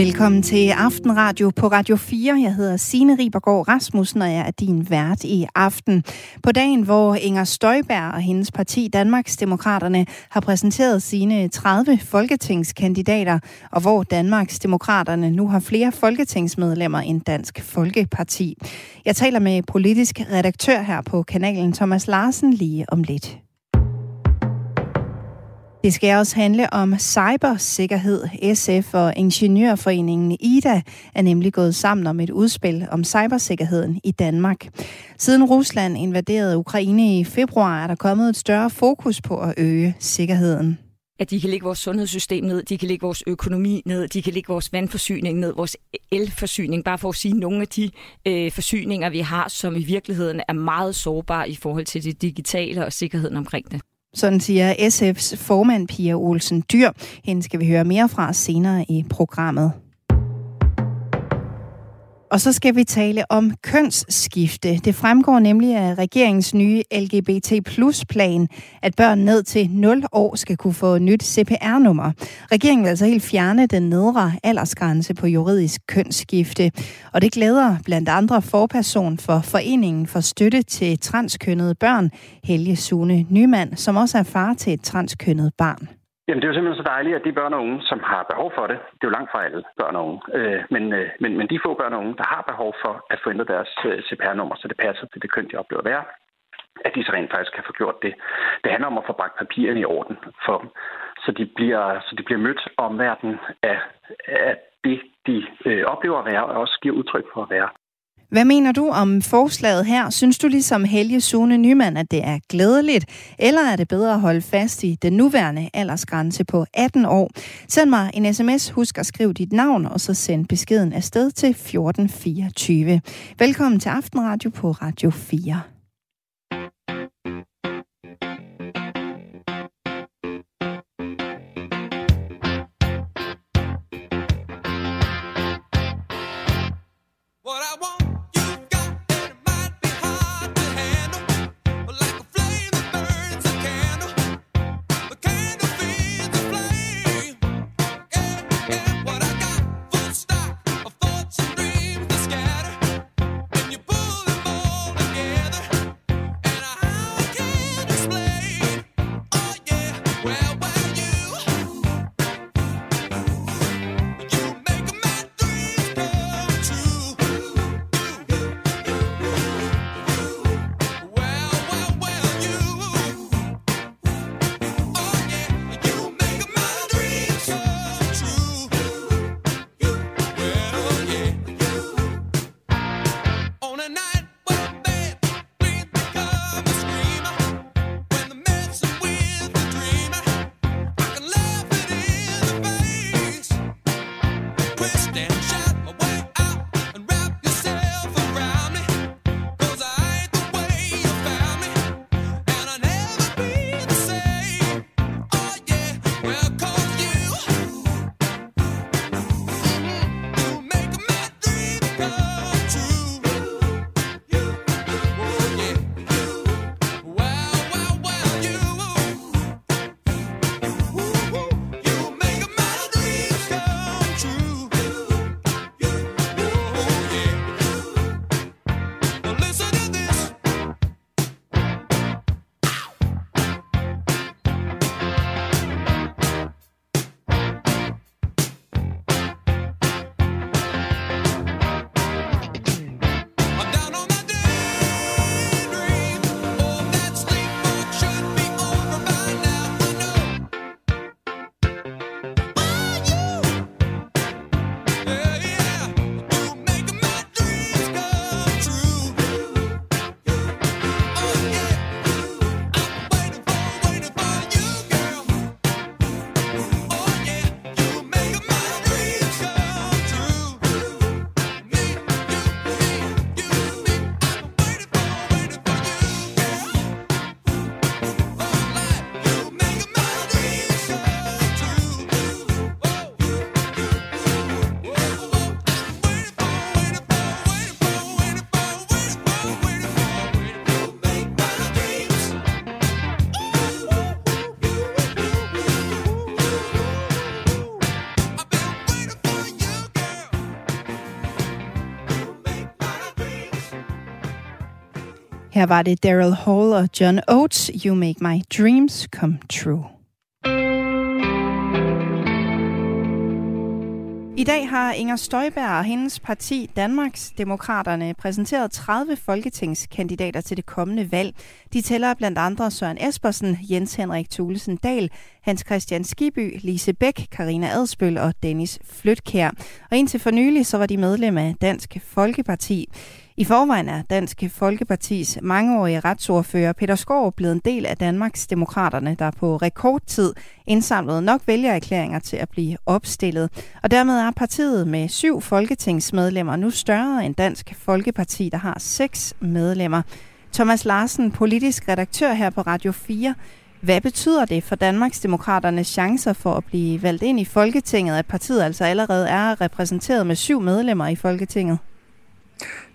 Velkommen til Aftenradio på Radio 4. Jeg hedder Signe Ribergaard Rasmussen, og jeg er din vært i aften. På dagen, hvor Inger Støjberg og hendes parti Danmarks Demokraterne har præsenteret sine 30 folketingskandidater, og hvor Danmarks Demokraterne nu har flere folketingsmedlemmer end Dansk Folkeparti. Jeg taler med politisk redaktør her på kanalen Thomas Larsen lige om lidt. Det skal også handle om cybersikkerhed. SF og Ingeniørforeningen IDA er nemlig gået sammen om et udspil om cybersikkerheden i Danmark. Siden Rusland invaderede Ukraine i februar, er der kommet et større fokus på at øge sikkerheden at de kan lægge vores sundhedssystem ned, de kan lægge vores økonomi ned, de kan lægge vores vandforsyning ned, vores elforsyning, bare for at sige nogle af de øh, forsyninger, vi har, som i virkeligheden er meget sårbare i forhold til det digitale og sikkerheden omkring det. Sådan siger SF's formand Pia Olsen Dyr. Hende skal vi høre mere fra senere i programmet. Og så skal vi tale om kønsskifte. Det fremgår nemlig af regeringens nye LGBT plus plan, at børn ned til 0 år skal kunne få nyt CPR-nummer. Regeringen vil altså helt fjerne den nedre aldersgrænse på juridisk kønsskifte. Og det glæder blandt andre forperson for Foreningen for Støtte til Transkønnede Børn, Helge Sune Nymand, som også er far til et transkønnet barn. Jamen, det er jo simpelthen så dejligt, at de børn og unge, som har behov for det, det er jo langt fra alle børn og unge, øh, men, øh, men, men de få børn og unge, der har behov for at få ændret deres øh, CPR-nummer, så det passer til det køn, de oplever at være, at de så rent faktisk kan få gjort det. Det handler om at få bragt papirerne i orden for dem, så de bliver, så de bliver mødt omverdenen af, af det, de øh, oplever at være, og også giver udtryk for at være. Hvad mener du om forslaget her? Synes du ligesom Helge Sune Nyman, at det er glædeligt, eller er det bedre at holde fast i den nuværende aldersgrænse på 18 år? Send mig en sms, husk at skrive dit navn, og så send beskeden afsted til 1424. Velkommen til Aftenradio på Radio 4. Her var det Daryl Hall og John Oates, You Make My Dreams Come True. I dag har Inger Støjberg og hendes parti Danmarks Demokraterne præsenteret 30 folketingskandidater til det kommende valg. De tæller blandt andre Søren Espersen, Jens Henrik Thulesen Dahl, Hans Christian Skiby, Lise Bæk, Karina Adspøl og Dennis Flytkær. Og indtil for nylig så var de medlem af Dansk Folkeparti. I forvejen er Dansk Folkepartis mangeårige retsordfører Peter Skov blevet en del af Danmarks Demokraterne, der på rekordtid indsamlede nok vælgererklæringer til at blive opstillet. Og dermed er partiet med syv folketingsmedlemmer nu større end Dansk Folkeparti, der har seks medlemmer. Thomas Larsen, politisk redaktør her på Radio 4. Hvad betyder det for Danmarks Demokraternes chancer for at blive valgt ind i Folketinget, at partiet altså allerede er repræsenteret med syv medlemmer i Folketinget?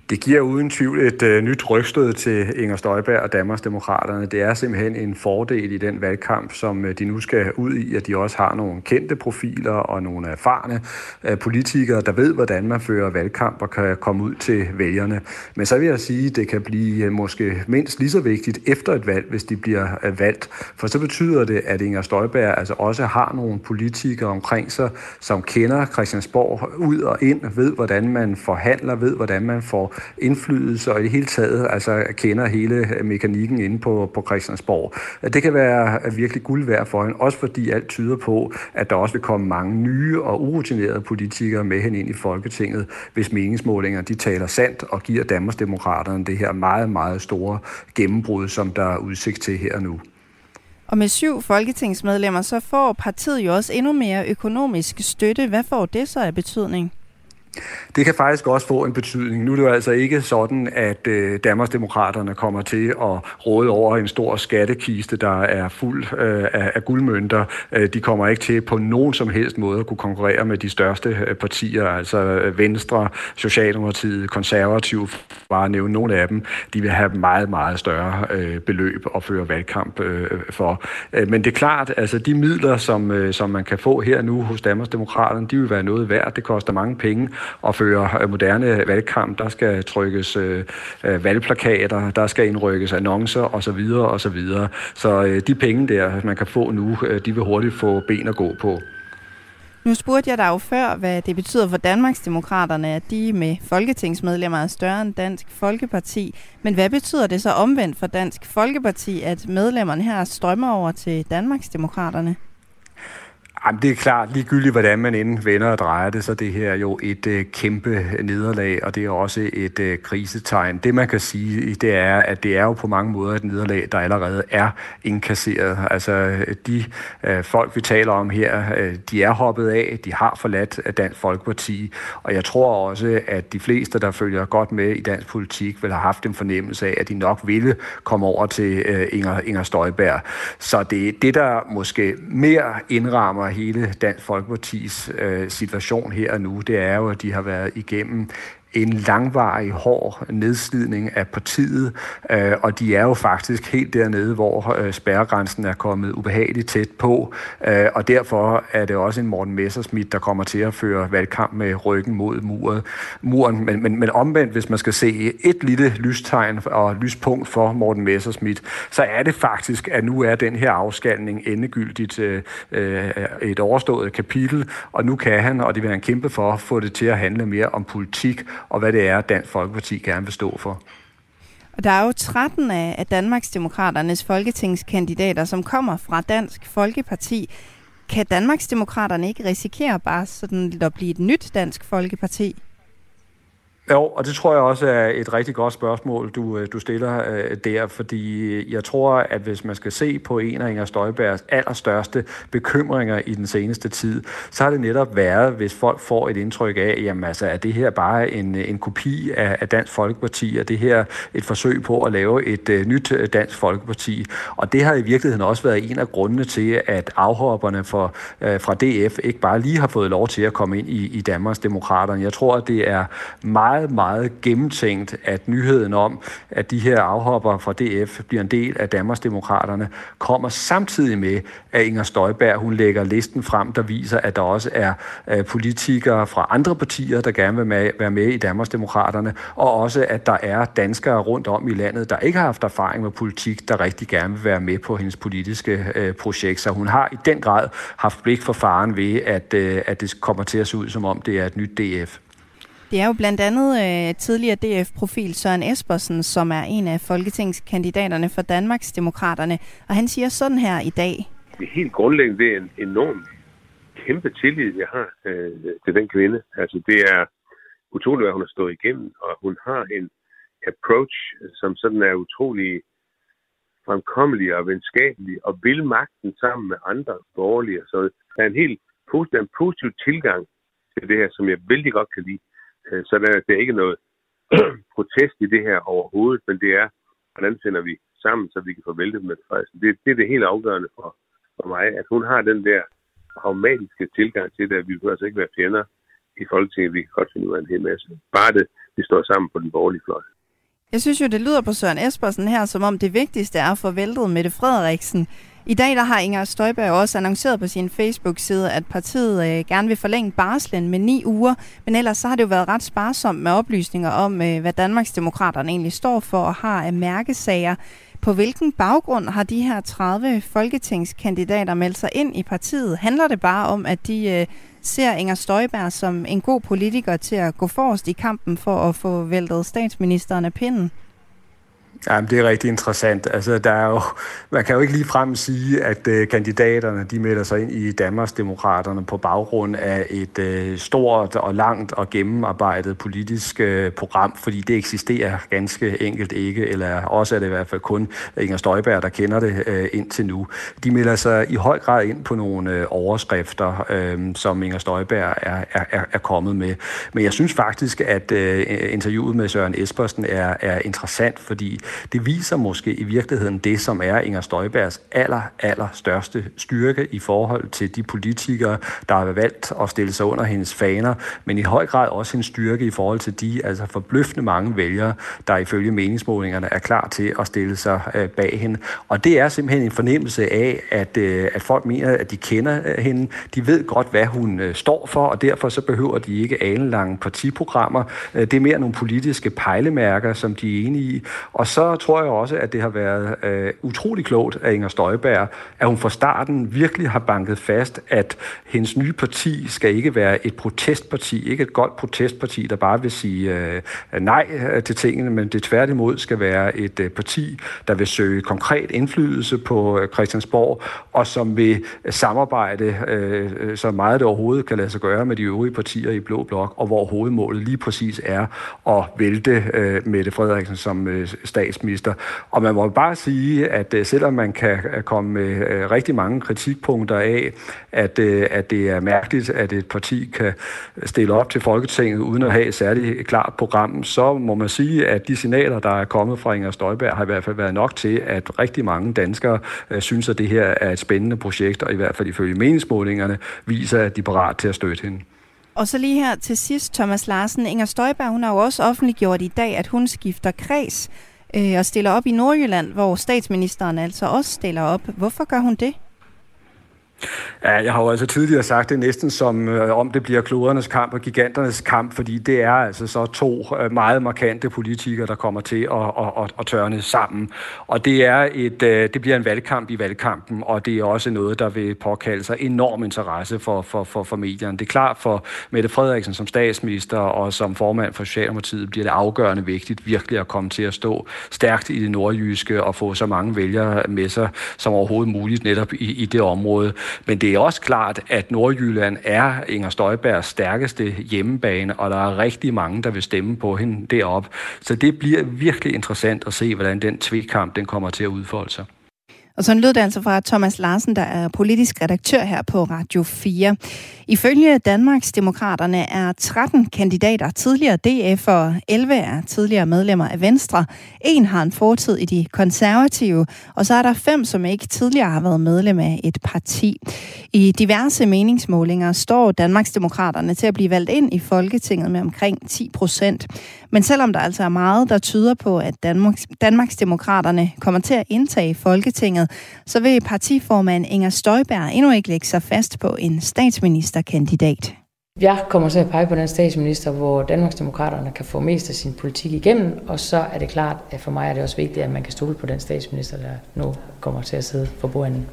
Det giver uden tvivl et øh, nyt rygstød til Inger Støjberg og Danmarksdemokraterne. Det er simpelthen en fordel i den valgkamp, som øh, de nu skal ud i, at de også har nogle kendte profiler og nogle erfarne øh, politikere, der ved, hvordan man fører valgkamp og kan komme ud til vælgerne. Men så vil jeg sige, at det kan blive øh, måske mindst lige så vigtigt efter et valg, hvis de bliver øh, valgt. For så betyder det, at Inger Støjberg altså også har nogle politikere omkring sig, som kender Christiansborg ud og ind, ved, hvordan man forhandler, ved, hvordan man får indflydelse og i det hele taget altså kender hele mekanikken inde på, på Christiansborg. Det kan være virkelig guld værd for hende, også fordi alt tyder på, at der også vil komme mange nye og urutinerede politikere med hen ind i Folketinget, hvis meningsmålinger de taler sandt og giver Danmarksdemokraterne det her meget, meget store gennembrud, som der er udsigt til her nu. Og med syv folketingsmedlemmer, så får partiet jo også endnu mere økonomisk støtte. Hvad får det så af betydning? Det kan faktisk også få en betydning. Nu er det jo altså ikke sådan, at øh, Danmarksdemokraterne kommer til at råde over en stor skattekiste, der er fuld øh, af, af guldmønter. Øh, de kommer ikke til på nogen som helst måde at kunne konkurrere med de største øh, partier, altså øh, Venstre, Socialdemokratiet, Konservative, bare at nævne nogle af dem. De vil have meget, meget større øh, beløb at føre valgkamp øh, for. Øh, men det er klart, altså de midler, som, øh, som man kan få her nu hos Danmarksdemokraterne, de vil være noget værd. Det koster mange penge at føre øh, moderne valgkamp. Der skal trykkes øh, øh, valgplakater, der skal indrykkes annoncer osv. osv. Så øh, de penge der, man kan få nu, øh, de vil hurtigt få ben at gå på. Nu spurgte jeg dig jo før, hvad det betyder for Danmarksdemokraterne, at de med folketingsmedlemmer er større end Dansk Folkeparti. Men hvad betyder det så omvendt for Dansk Folkeparti, at medlemmerne her strømmer over til Danmarksdemokraterne? Jamen, det er klart, ligegyldigt hvordan man end vender og drejer det, så det her er jo et øh, kæmpe nederlag, og det er også et øh, krisetegn. Det man kan sige, det er, at det er jo på mange måder et nederlag, der allerede er inkasseret. Altså, de øh, folk, vi taler om her, øh, de er hoppet af, de har forladt Dansk Folkeparti, og jeg tror også, at de fleste, der følger godt med i dansk politik, vil have haft en fornemmelse af, at de nok ville komme over til øh, Inger, Inger Støjberg. Så det er det, der måske mere indrammer hele Dansk Folkepartis øh, situation her og nu, det er jo, at de har været igennem en langvarig, hård nedslidning af partiet, øh, og de er jo faktisk helt dernede, hvor øh, spærregrænsen er kommet ubehageligt tæt på, øh, og derfor er det også en Morten Messerschmidt, der kommer til at føre valgkamp med ryggen mod muret, muren. Men, men, men omvendt, hvis man skal se et lille lystegn og lyspunkt for Morten Messerschmidt, så er det faktisk, at nu er den her afskalning endegyldigt øh, øh, et overstået kapitel, og nu kan han, og det vil han kæmpe for, få det til at handle mere om politik og hvad det er, Dansk Folkeparti gerne vil stå for. Og der er jo 13 af, Danmarks Danmarksdemokraternes folketingskandidater, som kommer fra Dansk Folkeparti. Kan Danmarksdemokraterne ikke risikere bare sådan at blive et nyt Dansk Folkeparti? Jo, og det tror jeg også er et rigtig godt spørgsmål, du, øh, du stiller øh, der, fordi øh, jeg tror, at hvis man skal se på en af Inger Støjbergs allerstørste bekymringer i den seneste tid, så har det netop været, hvis folk får et indtryk af, jamen altså, er det her bare en, øh, en kopi af, af Dansk Folkeparti, er det her et forsøg på at lave et øh, nyt Dansk Folkeparti, og det har i virkeligheden også været en af grundene til, at afhopperne for, øh, fra DF ikke bare lige har fået lov til at komme ind i, i Danmarks Demokraterne. Jeg tror, at det er meget meget, meget gennemtænkt, at nyheden om, at de her afhopper fra DF bliver en del af Danmarksdemokraterne, kommer samtidig med, at Inger Støjberg hun lægger listen frem, der viser, at der også er øh, politikere fra andre partier, der gerne vil med, være med i Danmarksdemokraterne, og også, at der er danskere rundt om i landet, der ikke har haft erfaring med politik, der rigtig gerne vil være med på hendes politiske øh, projekt. Så hun har i den grad haft blik for faren ved, at, øh, at det kommer til at se ud, som om det er et nyt DF. Det er jo blandt andet øh, tidligere DF-profil Søren Espersen, som er en af folketingskandidaterne for Danmarksdemokraterne, og han siger sådan her i dag. Det er helt grundlæggende det er en enorm kæmpe tillid, jeg har øh, til den kvinde. Altså det er utroligt, hvad hun har stået igennem, og hun har en approach, som sådan er utrolig fremkommelig og venskabelig, og vil magten sammen med andre borgerlige. Så der er en helt positiv, en positiv tilgang til det her, som jeg vældig godt kan lide. Øh, så der, der er ikke noget protest i det her overhovedet, men det er, hvordan finder vi sammen, så vi kan få væltet med Frederiksen. Det, det er det helt afgørende for, for mig, at hun har den der pragmatiske tilgang til det, at vi behøver altså ikke være fjender i Folketinget. Vi kan godt finde ud af en hel masse. Bare det, vi står sammen på den borgerlige fløj. Jeg synes jo, det lyder på Søren Espersen her, som om det vigtigste er at få væltet Mette Frederiksen. I dag der har Inger Støjberg også annonceret på sin Facebook-side, at partiet øh, gerne vil forlænge barslen med ni uger, men ellers så har det jo været ret sparsomt med oplysninger om, øh, hvad Danmarksdemokraterne egentlig står for og har af mærkesager. På hvilken baggrund har de her 30 folketingskandidater meldt sig ind i partiet? Handler det bare om, at de øh, ser Inger Støjberg som en god politiker til at gå forrest i kampen for at få væltet statsministeren af pinden? Jamen, det er rigtig interessant. Altså, der er jo, man kan jo ikke lige frem sige, at øh, kandidaterne de melder sig ind i Danmarksdemokraterne på baggrund af et øh, stort og langt og gennemarbejdet politisk øh, program, fordi det eksisterer ganske enkelt ikke, eller også er det i hvert fald kun Inger Støjberg, der kender det øh, indtil nu. De melder sig i høj grad ind på nogle øh, overskrifter, øh, som Inger Støjberg er, er, er kommet med. Men jeg synes faktisk, at øh, interviewet med Søren Espersen er, er interessant, fordi det viser måske i virkeligheden det, som er Inger Støjbergs aller, aller største styrke i forhold til de politikere, der har valgt at stille sig under hendes faner, men i høj grad også hendes styrke i forhold til de altså forbløffende mange vælgere, der ifølge meningsmålingerne er klar til at stille sig øh, bag hende. Og det er simpelthen en fornemmelse af, at, øh, at folk mener, at de kender øh, hende. De ved godt, hvad hun står for, og derfor så behøver de ikke alenlange partiprogrammer. Det er mere nogle politiske pejlemærker, som de er enige i. Og så tror jeg også, at det har været øh, utrolig klogt af Inger Støjberg, at hun fra starten virkelig har banket fast, at hendes nye parti skal ikke være et protestparti, ikke et godt protestparti, der bare vil sige øh, nej øh, til tingene, men det tværtimod skal være et øh, parti, der vil søge konkret indflydelse på øh, Christiansborg, og som vil samarbejde øh, øh, så meget det overhovedet kan lade sig gøre med de øvrige partier i Blå Blok, og hvor hovedmålet lige præcis er at vælte øh, Mette Frederiksen som øh, stat statsminister. Og man må bare sige, at øh, selvom man kan øh, komme med øh, rigtig mange kritikpunkter af, at, at det er mærkeligt, at et parti kan stille op til Folketinget uden at have et særligt klart program, så må man sige, at de signaler, der er kommet fra Inger Støjberg, har i hvert fald været nok til, at rigtig mange danskere synes, at det her er et spændende projekt, og i hvert fald ifølge meningsmålingerne viser, at de er parat til at støtte hende. Og så lige her til sidst, Thomas Larsen. Inger Støjberg, hun har jo også offentliggjort i dag, at hun skifter kreds øh, og stiller op i Nordjylland, hvor statsministeren altså også stiller op. Hvorfor gør hun det? Ja, jeg har jo altså tidligere sagt det næsten som øh, om det bliver klodernes kamp og giganternes kamp, fordi det er altså så to øh, meget markante politikere, der kommer til at, at, at, at tørne sammen. Og det, er et, øh, det bliver en valgkamp i valgkampen, og det er også noget, der vil påkalde sig enorm interesse for, for, for, for medierne. Det er klart for Mette Frederiksen som statsminister og som formand for Socialdemokratiet bliver det afgørende vigtigt virkelig at komme til at stå stærkt i det nordjyske og få så mange vælgere med sig som overhovedet muligt netop i, i det område. Men det er også klart, at Nordjylland er Inger Støjbergs stærkeste hjemmebane, og der er rigtig mange, der vil stemme på hende derop. Så det bliver virkelig interessant at se, hvordan den tvekamp den kommer til at udfolde sig. Og så lød det altså fra Thomas Larsen, der er politisk redaktør her på Radio 4. Ifølge Danmarks Demokraterne er 13 kandidater tidligere DF og 11 er tidligere medlemmer af Venstre. En har en fortid i de konservative, og så er der fem, som ikke tidligere har været medlem af et parti. I diverse meningsmålinger står Danmarks Demokraterne til at blive valgt ind i Folketinget med omkring 10 procent. Men selvom der altså er meget, der tyder på, at Danmarks, Danmarks Demokraterne kommer til at indtage Folketinget, så vil partiformand Inger Støjberg endnu ikke lægge sig fast på en statsminister statsministerkandidat. Jeg kommer til at pege på den statsminister, hvor Danmarksdemokraterne kan få mest af sin politik igennem, og så er det klart, at for mig er det også vigtigt, at man kan stole på den statsminister, der nu kommer til at sidde for bordenden.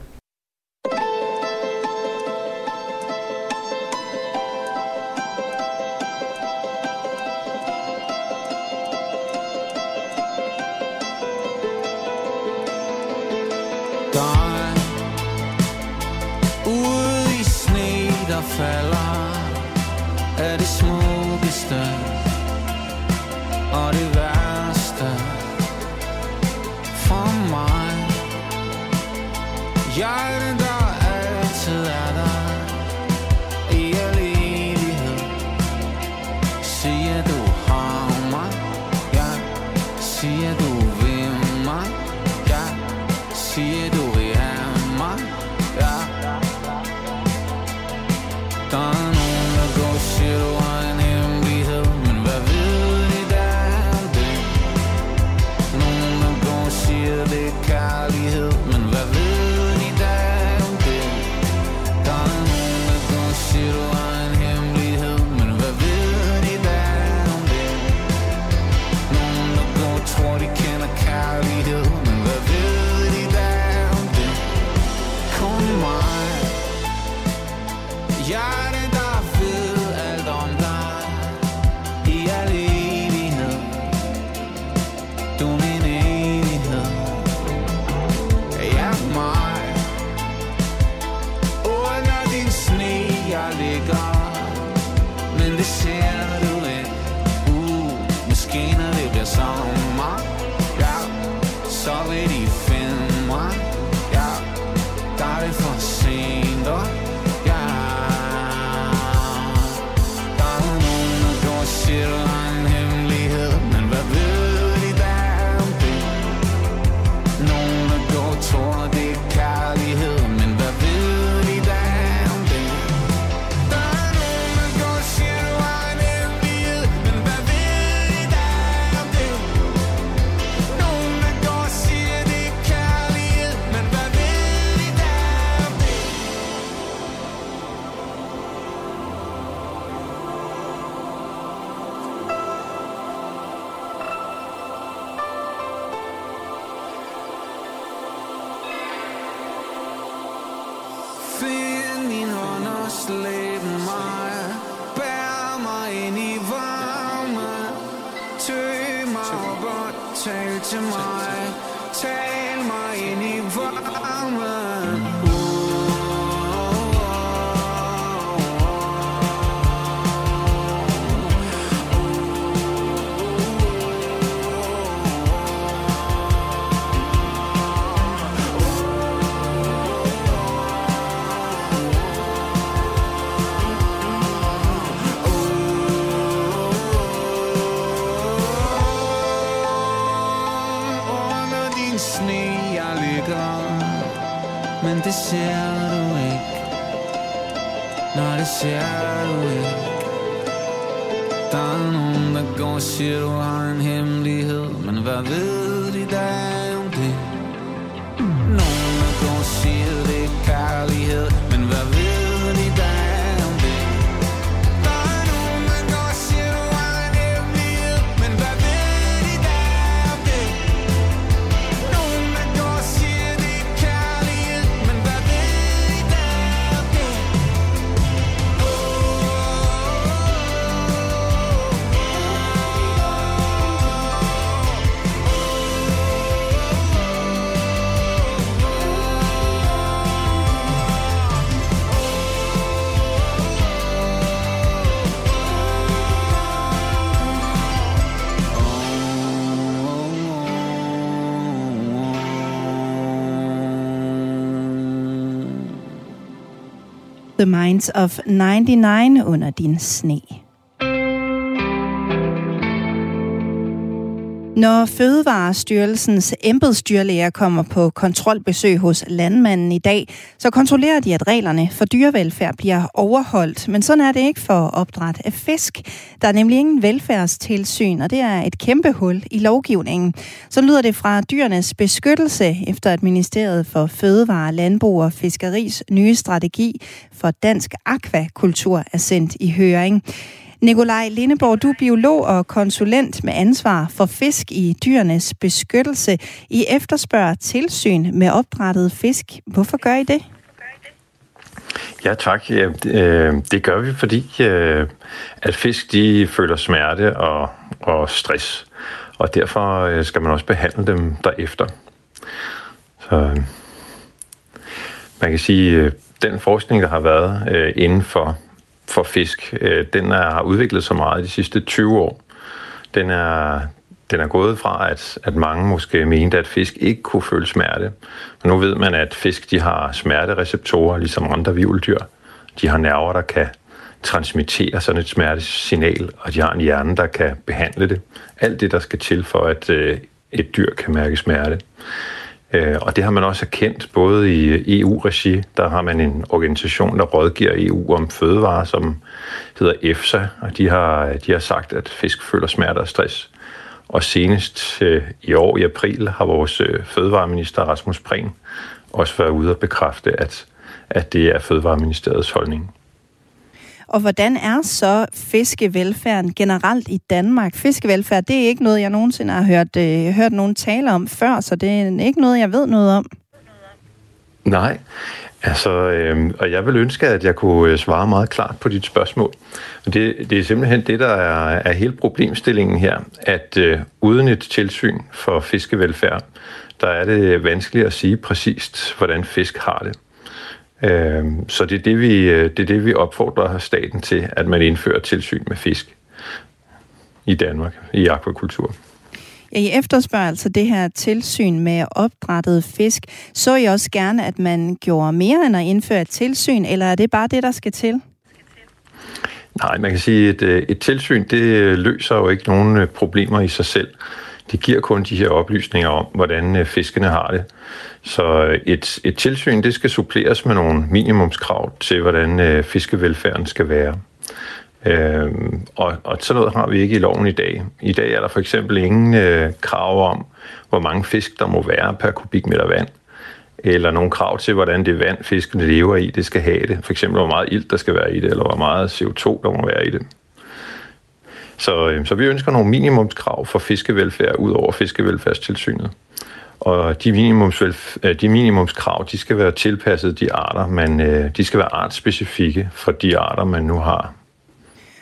The Minds of 99 under din sne. Når Fødevarestyrelsens embedsdyrlæger kommer på kontrolbesøg hos landmanden i dag, så kontrollerer de, at reglerne for dyrevelfærd bliver overholdt. Men sådan er det ikke for opdræt af fisk. Der er nemlig ingen velfærdstilsyn, og det er et kæmpe hul i lovgivningen. Så lyder det fra dyrenes beskyttelse, efter at Ministeriet for Fødevare, Landbrug og Fiskeris nye strategi for dansk akvakultur er sendt i høring. Nikolaj Lindeborg, du er biolog og konsulent med ansvar for fisk i dyrenes beskyttelse. I efterspørger tilsyn med opdrettet fisk. Hvorfor gør I det? Ja, tak. Ja, det øh, gør vi, fordi øh, at fisk de føler smerte og, og stress, og derfor øh, skal man også behandle dem derefter. Så man kan sige, den forskning, der har været inden for for fisk, øh, den er, har udviklet sig meget de sidste 20 år. Den er, den er gået fra, at, at mange måske mente, at fisk ikke kunne føle smerte. Men nu ved man, at fisk de har smertereceptorer, ligesom andre vivldyr. De har nerver, der kan transmittere sådan et smertesignal, og de har en hjerne, der kan behandle det. Alt det, der skal til for, at øh, et dyr kan mærke smerte. Øh, og det har man også erkendt både i EU-regi, der har man en organisation, der rådgiver EU om fødevarer, som hedder EFSA, og de har, de har sagt, at fisk føler smerte og stress. Og senest øh, i år i april har vores øh, fødevareminister Rasmus Prehn også været ude og bekræfte, at, at det er Fødevareministeriets holdning. Og hvordan er så fiskevelfærden generelt i Danmark? Fiskevelfærd, det er ikke noget, jeg nogensinde har hørt, øh, hørt nogen tale om før, så det er ikke noget, jeg ved noget om. Nej, altså, øh, og jeg vil ønske, at jeg kunne øh, svare meget klart på dit spørgsmål. Det, det er simpelthen det, der er, er hele problemstillingen her, at øh, uden et tilsyn for fiskevelfærd, der er det vanskeligt at sige præcist, hvordan fisk har det. Øh, så det er det, vi, øh, det er det, vi opfordrer staten til, at man indfører tilsyn med fisk i Danmark, i akvakultur. Ja, I efterspørger altså det her tilsyn med opdrettet fisk. Så I også gerne, at man gjorde mere end at indføre et tilsyn, eller er det bare det, der skal til? Nej, man kan sige, at et, et tilsyn det løser jo ikke nogen øh, problemer i sig selv. Det giver kun de her oplysninger om, hvordan øh, fiskene har det. Så øh, et, et tilsyn det skal suppleres med nogle minimumskrav til, hvordan øh, fiskevelfærden skal være. Øh, og, og sådan noget har vi ikke i loven i dag. I dag er der for eksempel ingen øh, krav om, hvor mange fisk der må være per kubikmeter vand, eller nogle krav til, hvordan det vand, fiskene lever i, det skal have det. For eksempel, hvor meget ilt der skal være i det, eller hvor meget CO2 der må være i det. Så, øh, så vi ønsker nogle minimumskrav for fiskevelfærd ud over fiskevelfærdstilsynet. Og de, minimums, øh, de minimumskrav, de skal være tilpasset de arter, man, øh, de skal være artsspecifikke for de arter, man nu har.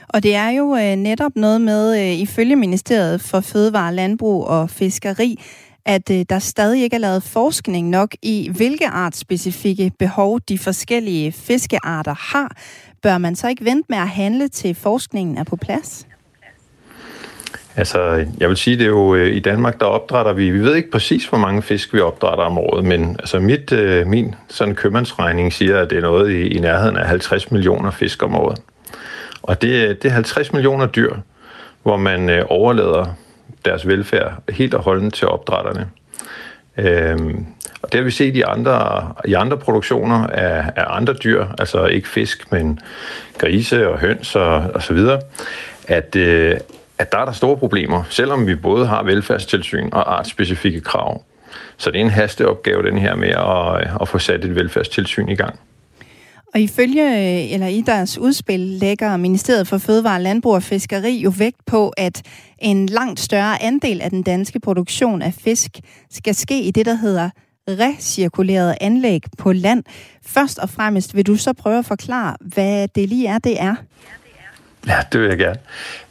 Og det er jo øh, netop noget med, øh, ifølge Ministeriet for Fødevare, Landbrug og Fiskeri, at øh, der stadig ikke er lavet forskning nok i, hvilke artsspecifikke behov de forskellige fiskearter har. Bør man så ikke vente med at handle til forskningen er på plads? Altså, jeg vil sige, det er jo øh, i Danmark, der opdrætter vi, vi ved ikke præcis, hvor mange fisk vi opdrætter om året, men altså mit, øh, min sådan købmandsregning siger, at det er noget i, i nærheden af 50 millioner fisk om året. Og det, det er 50 millioner dyr, hvor man øh, overlader deres velfærd helt og holdent til opdrætterne. Øhm, og det har vi set i andre, i andre produktioner af, af andre dyr, altså ikke fisk, men grise og høns og, og så videre, at, øh, at der er der store problemer, selvom vi både har velfærdstilsyn og artsspecifikke krav. Så det er en hasteopgave, den her med at, at få sat et velfærdstilsyn i gang. Og ifølge, eller i deres udspil, lægger Ministeriet for Fødevare, Landbrug og Fiskeri jo vægt på, at en langt større andel af den danske produktion af fisk skal ske i det, der hedder recirkulerede anlæg på land. Først og fremmest vil du så prøve at forklare, hvad det lige er, det er. Ja, det vil jeg gerne.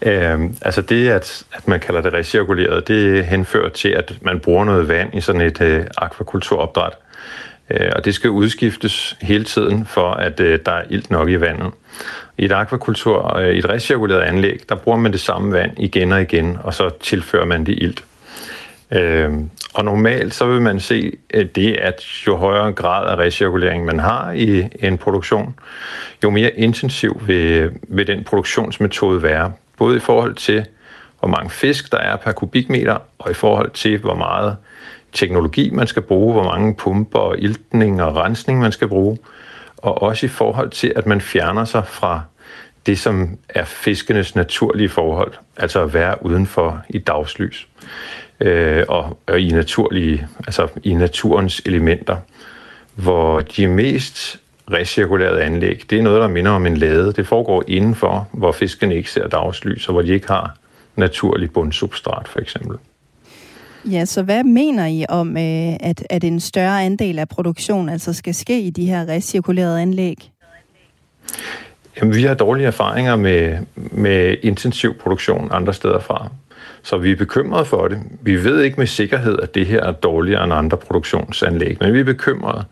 Øh, altså det, at, at man kalder det recirkuleret, det henfører til, at man bruger noget vand i sådan et øh, akvakulturopdræt. Øh, og det skal udskiftes hele tiden, for at øh, der er ilt nok i vandet. I et akvakultur, øh, i et recirkuleret anlæg, der bruger man det samme vand igen og igen, og så tilfører man det ilt. Øh, og normalt så vil man se at det, at jo højere grad af recirkulering man har i en produktion, jo mere intensiv vil, vil den produktionsmetode være. Både i forhold til, hvor mange fisk der er per kubikmeter, og i forhold til, hvor meget teknologi man skal bruge, hvor mange pumper og iltning og rensning man skal bruge, og også i forhold til, at man fjerner sig fra det, som er fiskenes naturlige forhold, altså at være udenfor i dagslys øh, og, og i naturlige, altså i naturens elementer, hvor de mest recirkulerede anlæg, det er noget, der minder om en lade. Det foregår indenfor, hvor fiskene ikke ser dagslys, og hvor de ikke har naturlig bundsubstrat, for eksempel. Ja, så hvad mener I om, øh, at, at en større andel af produktion altså skal ske i de her recirkulerede anlæg? Jamen, vi har dårlige erfaringer med, med intensiv produktion andre steder fra. Så vi er bekymrede for det. Vi ved ikke med sikkerhed, at det her er dårligere end andre produktionsanlæg, men vi er bekymrede,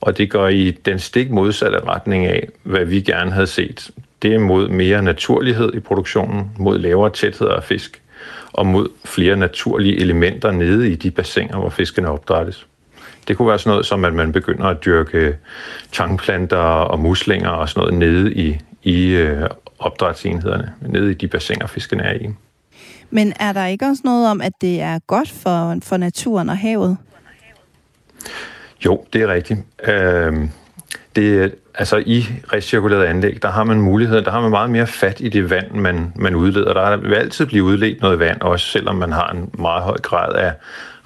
og det går i den stik modsatte retning af, hvad vi gerne havde set. Det er mod mere naturlighed i produktionen, mod lavere tæthed af fisk, og mod flere naturlige elementer nede i de bassiner, hvor fiskene opdrættes. Det kunne være sådan noget som, at man begynder at dyrke tangplanter og muslinger og sådan noget nede i, i øh, opdrætsenhederne, nede i de bassiner, fiskene er i. Men er der ikke også noget om, at det er godt for, for naturen og havet? Jo, det er rigtigt. Øh, det, altså i recirkulerede anlæg, der har man mulighed, der har man meget mere fat i det vand, man, man udleder. Der vil altid blive udledt noget vand, også selvom man har en meget høj grad af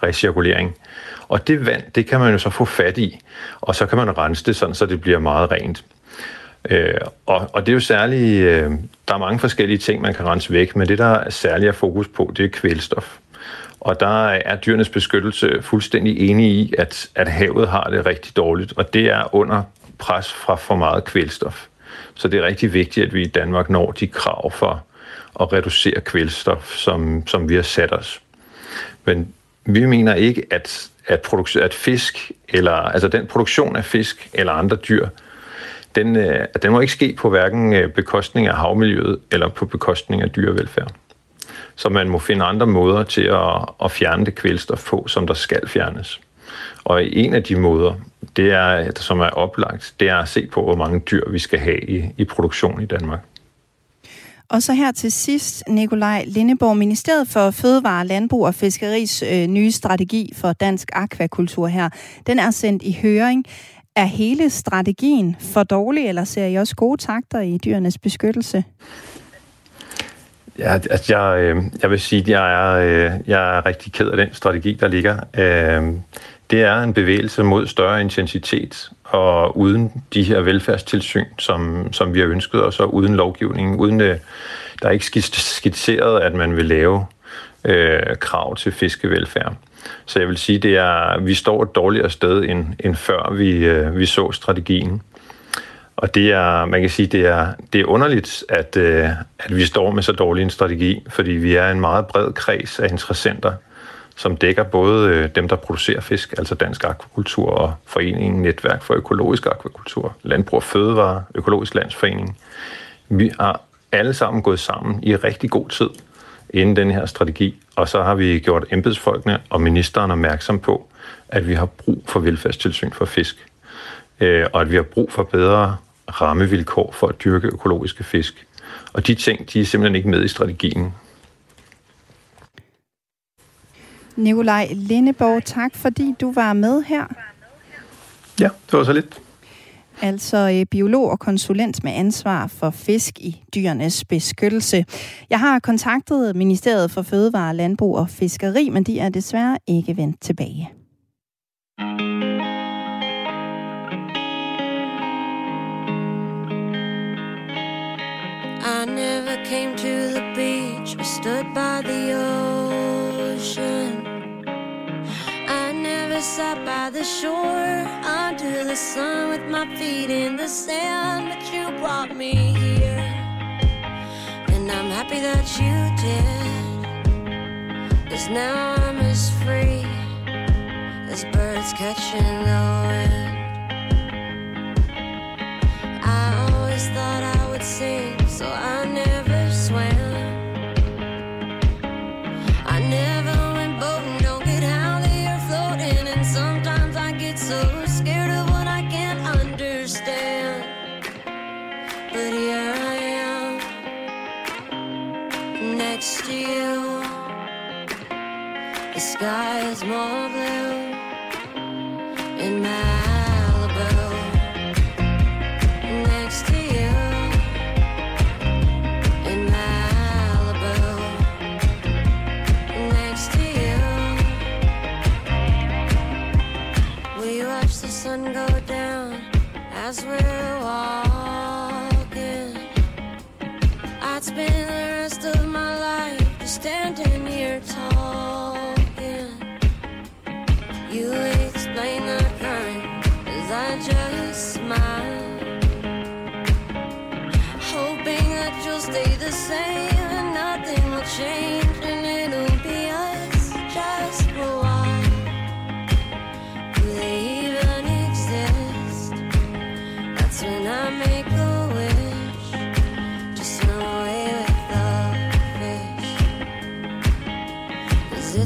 recirkulering. Og det vand, det kan man jo så få fat i, og så kan man rense det sådan, så det bliver meget rent. Øh, og, og det er jo særligt, øh, der er mange forskellige ting, man kan rense væk, men det, der er særligt fokus på, det er kvælstof. Og der er dyrenes beskyttelse fuldstændig enige i, at, at havet har det rigtig dårligt, og det er under pres fra for meget kvælstof. Så det er rigtig vigtigt, at vi i Danmark når de krav for at reducere kvælstof, som, som vi har sat os. Men vi mener ikke, at, at, at fisk, eller altså den produktion af fisk eller andre dyr, den, øh, den må ikke ske på hverken øh, bekostning af havmiljøet eller på bekostning af dyrevelfærd. Så man må finde andre måder til at, at fjerne det kvælstof på, som der skal fjernes. Og en af de måder, det er, som er oplagt, det er at se på, hvor mange dyr vi skal have i, i produktion i Danmark. Og så her til sidst, Nikolaj Lindeborg, Ministeriet for Fødevare, Landbrug og Fiskeris øh, nye strategi for dansk akvakultur her, den er sendt i høring. Er hele strategien for dårlig, eller ser I også gode takter i dyrenes beskyttelse? Ja, altså jeg, øh, jeg vil sige, at jeg er, øh, jeg er rigtig ked af den strategi, der ligger. Øh, det er en bevægelse mod større intensitet, og uden de her velfærdstilsyn, som, som vi har ønsket os, og uden lovgivningen, uden øh, der er ikke skitseret, at man vil lave øh, krav til fiskevelfærd. Så jeg vil sige, det er, vi står et dårligere sted, end, end før vi, øh, vi så strategien. Og det er, man kan sige, det er, det er underligt, at, øh, at vi står med så dårlig en strategi, fordi vi er en meget bred kreds af interessenter, som dækker både øh, dem, der producerer fisk, altså Dansk Akvakultur og Foreningen Netværk for Økologisk Akvakultur, Landbrug og Fødevare, Økologisk Landsforening. Vi har alle sammen gået sammen i rigtig god tid inden den her strategi, og så har vi gjort embedsfolkene og ministeren opmærksom på, at vi har brug for velfærdstilsyn for fisk, øh, og at vi har brug for bedre rammevilkår for at dyrke økologiske fisk. Og de ting, de er simpelthen ikke med i strategien. Nikolaj Lindeborg, tak fordi du var med her. Ja, det var så lidt. Altså øh, biolog og konsulent med ansvar for fisk i dyrenes beskyttelse. Jeg har kontaktet Ministeriet for Fødevare, Landbrug og Fiskeri, men de er desværre ikke vendt tilbage. I never came to the beach or stood by the ocean. Sat by the shore under the sun with my feet in the sand. But you brought me here, and I'm happy that you did. Cause now I'm as free as birds catching the wind. I always thought I would sing, so I never to you. The sky is more blue in Malibu. Next to you in Malibu. Next to you. We watch the sun go down as we walk. I'd spend the rest of my life just standing here talking you explain the current as I just smile. Hoping that you'll stay the same and nothing will change and it'll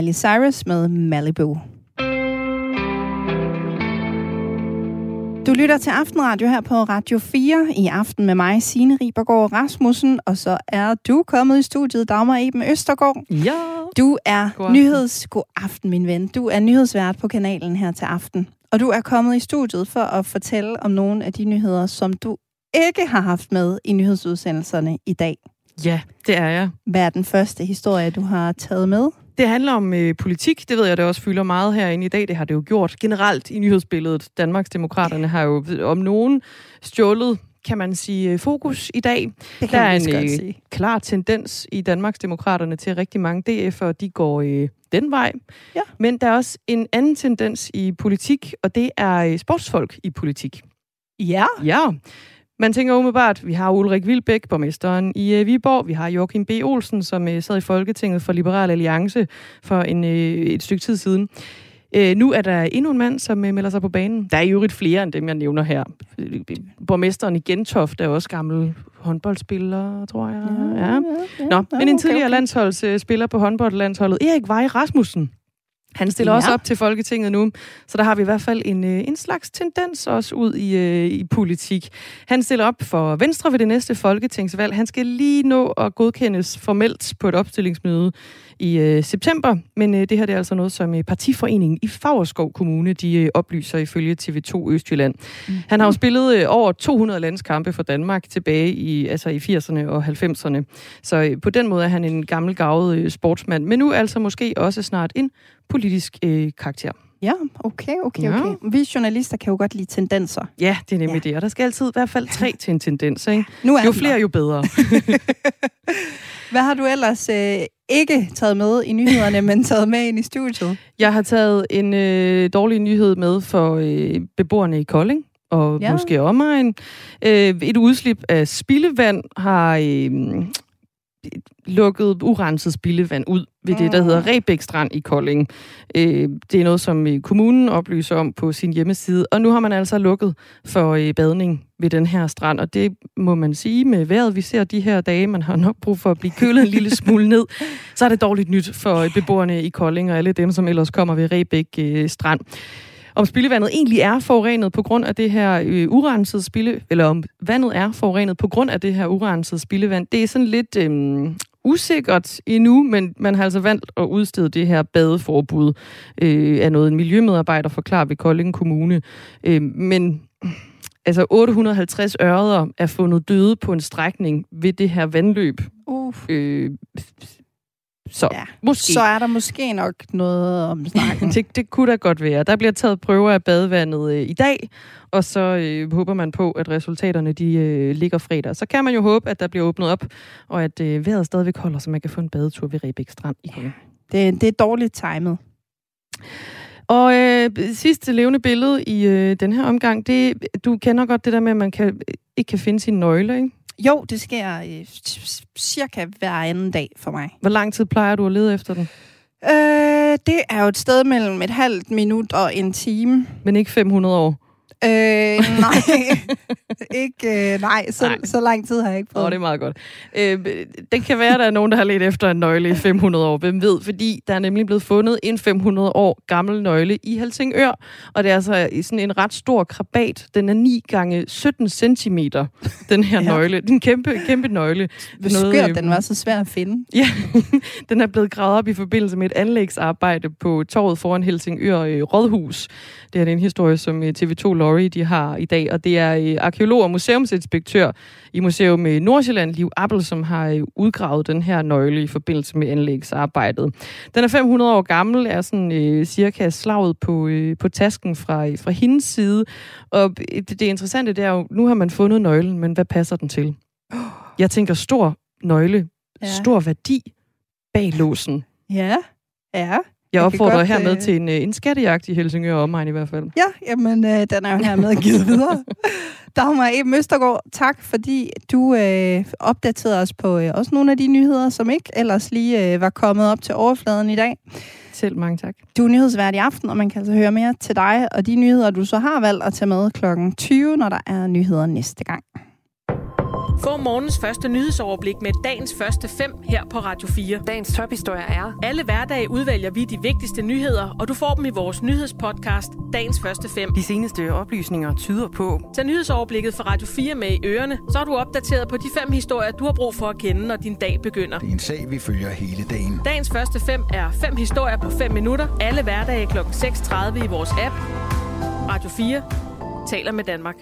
Miley Cyrus med Malibu. Du lytter til Aftenradio her på Radio 4 i aften med mig, Signe Ribergaard Rasmussen, og så er du kommet i studiet, Dagmar Eben Østergaard. Ja. Du er God nyheds... God aften, min ven. Du er nyhedsvært på kanalen her til aften. Og du er kommet i studiet for at fortælle om nogle af de nyheder, som du ikke har haft med i nyhedsudsendelserne i dag. Ja, det er jeg. Hvad er den første historie, du har taget med? Det handler om øh, politik. Det ved jeg, det også fylder meget herinde i dag. Det har det jo gjort generelt i nyhedsbilledet. Danmarks Demokraterne har jo om nogen stjålet kan man sige, øh, fokus i dag. Det Der er en øh, sige. klar tendens i Danmarks Demokraterne til at rigtig mange DF'ere, de går øh, den vej. Ja. Men der er også en anden tendens i politik, og det er øh, sportsfolk i politik. Ja. Ja, man tænker umiddelbart, vi har Ulrik Vilbæk, borgmesteren i øh, Viborg. Vi har Joachim B. Olsen, som øh, sad i Folketinget for Liberal Alliance for en, øh, et stykke tid siden. Øh, nu er der endnu en mand, som øh, melder sig på banen. Der er i øvrigt flere end dem, jeg nævner her. Øh, Borgmesteren i Gentofte er også gammel håndboldspiller, tror jeg. Ja. Nå, men en tidligere okay. landsholdsspiller på håndboldlandsholdet, Erik Vej Rasmussen, han stiller Ja. også op til Folketinget nu, så der har vi i hvert fald en, øh, en slags tendens også ud i, øh, i politik. Han stiller op for Venstre ved det næste folketingsvalg. Han skal lige nå at godkendes formelt på et opstillingsmøde i øh, september, men øh, det her det er altså noget, som øh, partiforeningen i Fagerskov Kommune de øh, oplyser ifølge TV2 Østjylland. Mm. Han har jo spillet øh, over 200 landskampe for Danmark tilbage i, altså i 80'erne og 90'erne, så øh, på den måde er han en gammel gavet øh, sportsmand, men nu altså måske også snart en politisk øh, karakter. Ja, okay, okay, Ja. okay. Vi journalister kan jo godt lide tendenser. Ja, det er nemlig Ja. ja. det, og der skal altid i hvert fald tre til en tendens, ikke? Nu er Jo flere, der. jo bedre. Hvad har du ellers øh, ikke taget med i nyhederne, men taget med ind i studiet? Jeg har taget en øh, dårlig nyhed med for øh, beboerne i Kolding. og Ja. måske omegn. Øh, et udslip af spildevand har øh, lukket urenset spildevand ud ved det, der Mm. hedder Rebæk Strand i Kolding. Øh, det er noget, som øh, kommunen oplyser om på sin hjemmeside, og nu har man altså lukket for øh, badning ved den her strand, og det må man sige med vejret, vi ser de her dage, man har nok brug for at blive kølet en lille smule ned, så er det dårligt nyt for øh, beboerne i Kolding og alle dem, som ellers kommer ved Rebæk øh, Strand om spildevandet egentlig er forurenet på grund af det her øh, urensede spilde, eller om vandet er forurenet på grund af det her urensede spildevand, det er sådan lidt øh, usikkert endnu, men man har altså valgt at udstede det her badeforbud øh, af noget en miljømedarbejder forklarer ved Kolding Kommune. Øh, men altså 850 ørder er fundet døde på en strækning ved det her vandløb. Uh. Øh, så Ja. måske. Så er der måske nok noget om snakken. det, det kunne da godt være. Der bliver taget prøver af badevandet øh, i dag, og så øh, håber man på, at resultaterne de øh, ligger fredag. Så kan man jo håbe, at der bliver åbnet op, og at øh, vejret stadigvæk holder, så man kan få en badetur ved Rebæk Strand i Kolding. det, det er dårligt timet. Og øh, sidste levende billede i øh, den her omgang, det, du kender godt det der med, at man kan, ikke kan finde sin nøgle, ikke? Jo, det sker øh, cirka hver anden dag for mig. Hvor lang tid plejer du at lede efter den? Øh, det er jo et sted mellem et halvt minut og en time. Men ikke 500 år. Øh, nej, ikke, øh, nej, så, Nej. så lang tid har jeg ikke Åh, prøvet. det er meget godt. Øh, det kan være, at der er nogen, der har let efter en nøgle i 500 år. Hvem ved? Fordi der er nemlig blevet fundet en 500 år gammel nøgle i Helsingør. Og det er altså sådan en ret stor krabat. Den er 9 gange 17 cm, den her Ja. nøgle. Den kæmpe, kæmpe nøgle. Hvor skørt øh, den var så svær at finde. Ja, den er blevet gravet op i forbindelse med et anlægsarbejde på torvet foran Helsingør øh, Rådhus. Det er en historie, som øh, TV2 Lorry de har i dag, og det er øh, arkeolog og museumsinspektør i Museum øh, Nordsjælland, Liv Appel, som har udgravet den her nøgle i forbindelse med anlægsarbejdet. Den er 500 år gammel, er sådan øh, cirka slaget på, øh, på tasken fra, øh, fra hendes side. Og det, det interessante det er jo, nu har man fundet nøglen, men hvad passer den til? Jeg tænker stor nøgle, ja. stor værdi bag låsen. Ja, ja. Jeg opfordrer godt, hermed øh, til en, øh, en skattejagt i Helsingør og omegn i hvert fald. Ja, jamen, øh, den er jo hermed givet videre. Dagmar E. Møstergaard, tak fordi du øh, opdaterede os på øh, også nogle af de nyheder, som ikke ellers lige øh, var kommet op til overfladen i dag. Selv mange tak. Du er nyhedsvært i aften, og man kan altså høre mere til dig og de nyheder, du så har valgt at tage med kl. 20, når der er nyheder næste gang. Få morgens første nyhedsoverblik med dagens første fem her på Radio 4. Dagens tophistorie er... Alle hverdage udvælger vi de vigtigste nyheder, og du får dem i vores nyhedspodcast, dagens første fem. De seneste oplysninger tyder på... Tag nyhedsoverblikket fra Radio 4 med i ørerne, så er du opdateret på de fem historier, du har brug for at kende, når din dag begynder. Det er en sag, vi følger hele dagen. Dagens første fem er fem historier på 5 minutter. Alle hverdage kl. 6.30 i vores app. Radio 4 taler med Danmark.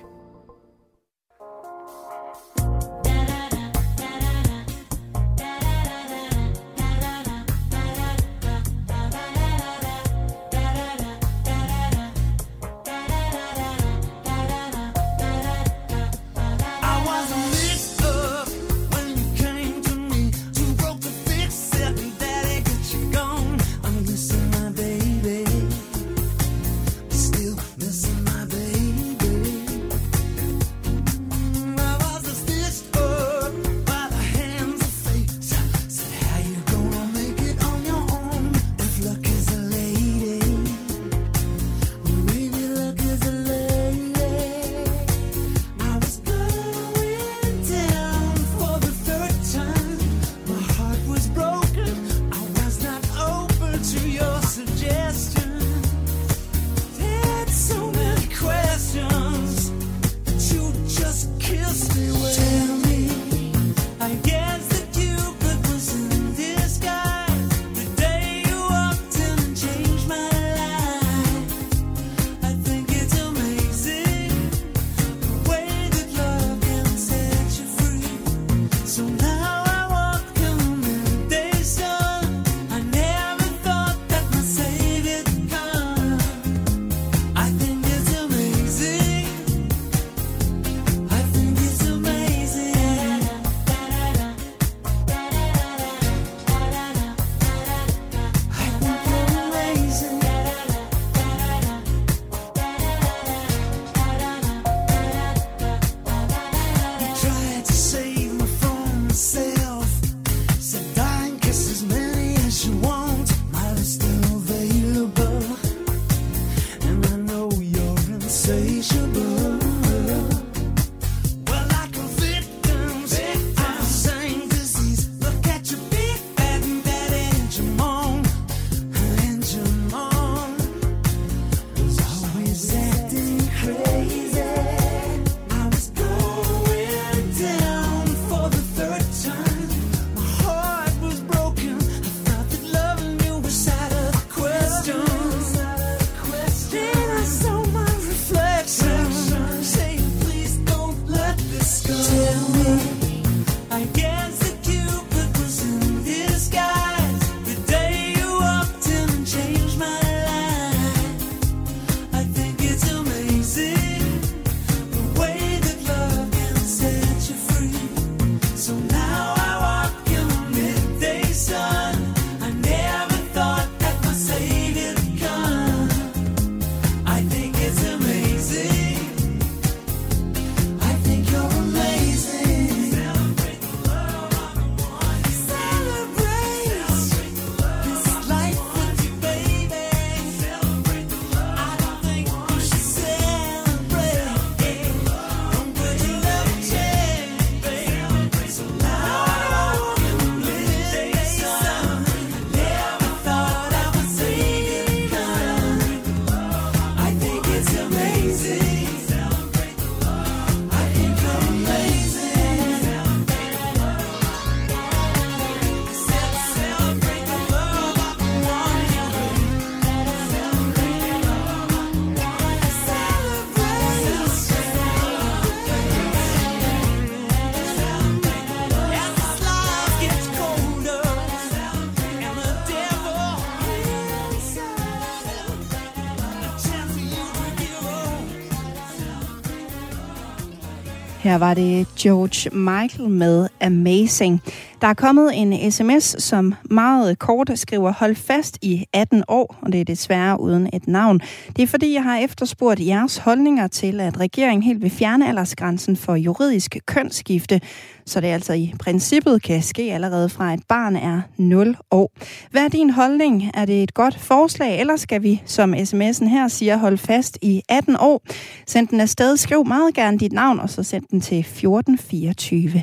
Her var det George Michael med Amazing. Der er kommet en sms, som meget kort skriver, hold fast i 18 år, og det er desværre uden et navn. Det er fordi, jeg har efterspurgt jeres holdninger til, at regeringen helt vil fjerne aldersgrænsen for juridisk kønsskifte, så det altså i princippet kan ske allerede fra et barn er 0 år. Hvad er din holdning? Er det et godt forslag, eller skal vi, som sms'en her siger, holde fast i 18 år? Send den afsted, skriv meget gerne dit navn, og så send den til 1424.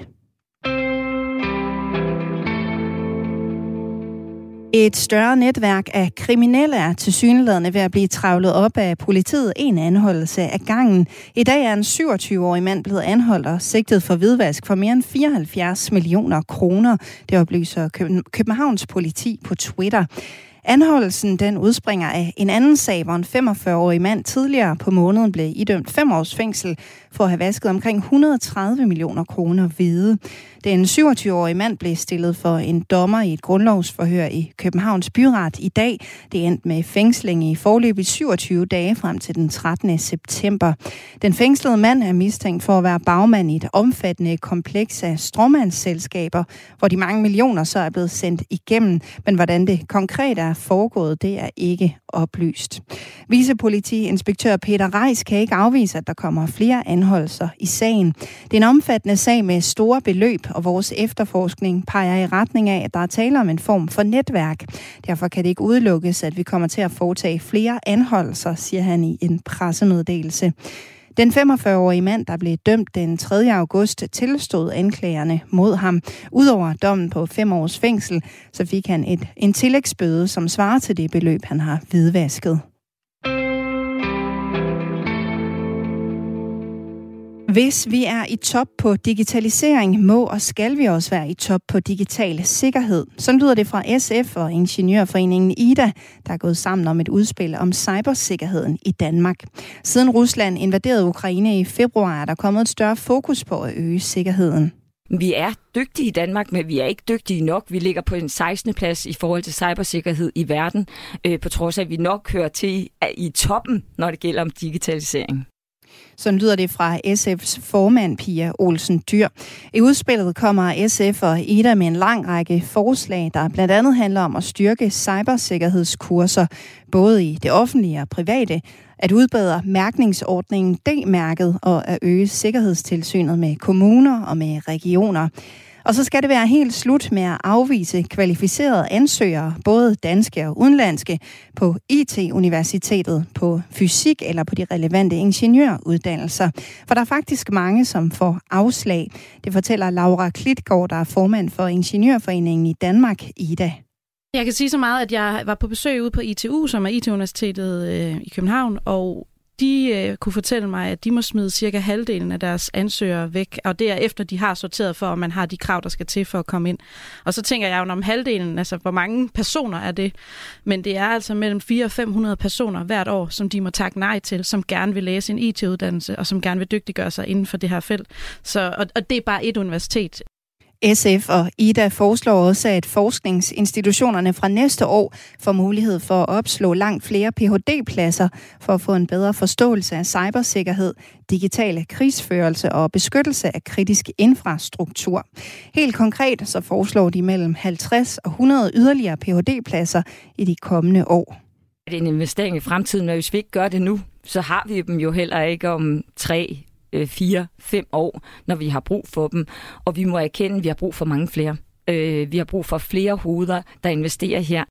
Et større netværk af kriminelle er tilsyneladende ved at blive travlet op af politiet en anholdelse af gangen. I dag er en 27-årig mand blevet anholdt og sigtet for hvidvask for mere end 74 millioner kroner. Det oplyser Københavns politi på Twitter. Anholdelsen den udspringer af en anden sag, hvor en 45-årig mand tidligere på måneden blev idømt fem års fængsel for at have vasket omkring 130 millioner kroner hvide. Den 27-årige mand blev stillet for en dommer i et grundlovsforhør i Københavns Byret i dag. Det endte med fængsling i forløbet 27 dage frem til den 13. september. Den fængslede mand er mistænkt for at være bagmand i et omfattende kompleks af stråmandsselskaber, hvor de mange millioner så er blevet sendt igennem. Men hvordan det konkret er foregået, det er ikke oplyst. Vicepolitiinspektør Peter Reis kan ikke afvise, at der kommer flere anholdelser i sagen. Det er en omfattende sag med store beløb, og vores efterforskning peger i retning af, at der er tale om en form for netværk. Derfor kan det ikke udelukkes, at vi kommer til at foretage flere anholdelser, siger han i en pressemeddelelse. Den 45-årige mand, der blev dømt den 3. august, tilstod anklagerne mod ham. Udover dommen på fem års fængsel, så fik han et, en tillægsbøde, som svarer til det beløb, han har hvidvasket. Hvis vi er i top på digitalisering, må og skal vi også være i top på digital sikkerhed. Så lyder det fra SF og Ingeniørforeningen IDA, der er gået sammen om et udspil om cybersikkerheden i Danmark. Siden Rusland invaderede Ukraine i februar, er der kommet et større fokus på at øge sikkerheden. Vi er dygtige i Danmark, men vi er ikke dygtige nok. Vi ligger på en 16. plads i forhold til cybersikkerhed i verden, øh, på trods af, at vi nok hører til i toppen, når det gælder om digitalisering. Sådan lyder det fra SF's formand, Pia Olsen Dyr. I udspillet kommer SF og Ida med en lang række forslag, der blandt andet handler om at styrke cybersikkerhedskurser, både i det offentlige og private, at udbedre mærkningsordningen D-mærket og at øge sikkerhedstilsynet med kommuner og med regioner. Og så skal det være helt slut med at afvise kvalificerede ansøgere, både danske og udenlandske, på IT-universitetet, på fysik eller på de relevante ingeniøruddannelser. For der er faktisk mange, som får afslag. Det fortæller Laura Klitgaard, der er formand for Ingeniørforeningen i Danmark, IDA. Jeg kan sige så meget, at jeg var på besøg ude på ITU, som er IT-universitetet øh, i København, og de øh, kunne fortælle mig, at de må smide cirka halvdelen af deres ansøgere væk, og det er efter, de har sorteret for, om man har de krav, der skal til for at komme ind. Og så tænker jeg jo om halvdelen, altså hvor mange personer er det? Men det er altså mellem 400 og 500 personer hvert år, som de må takke nej til, som gerne vil læse en IT-uddannelse, og som gerne vil dygtiggøre sig inden for det her felt. Så, og, og det er bare et universitet. SF og IDA foreslår også, at forskningsinstitutionerne fra næste år får mulighed for at opslå langt flere Ph.D.-pladser for at få en bedre forståelse af cybersikkerhed, digitale krigsførelse og beskyttelse af kritisk infrastruktur. Helt konkret så foreslår de mellem 50 og 100 yderligere Ph.D.-pladser i de kommende år. Det er en investering i fremtiden, men hvis vi ikke gør det nu, så har vi dem jo heller ikke om tre øh, fire, fem år, når vi har brug for dem. Og vi må erkende, at vi har brug for mange flere. Øh, vi har brug for flere hoveder, der investerer her.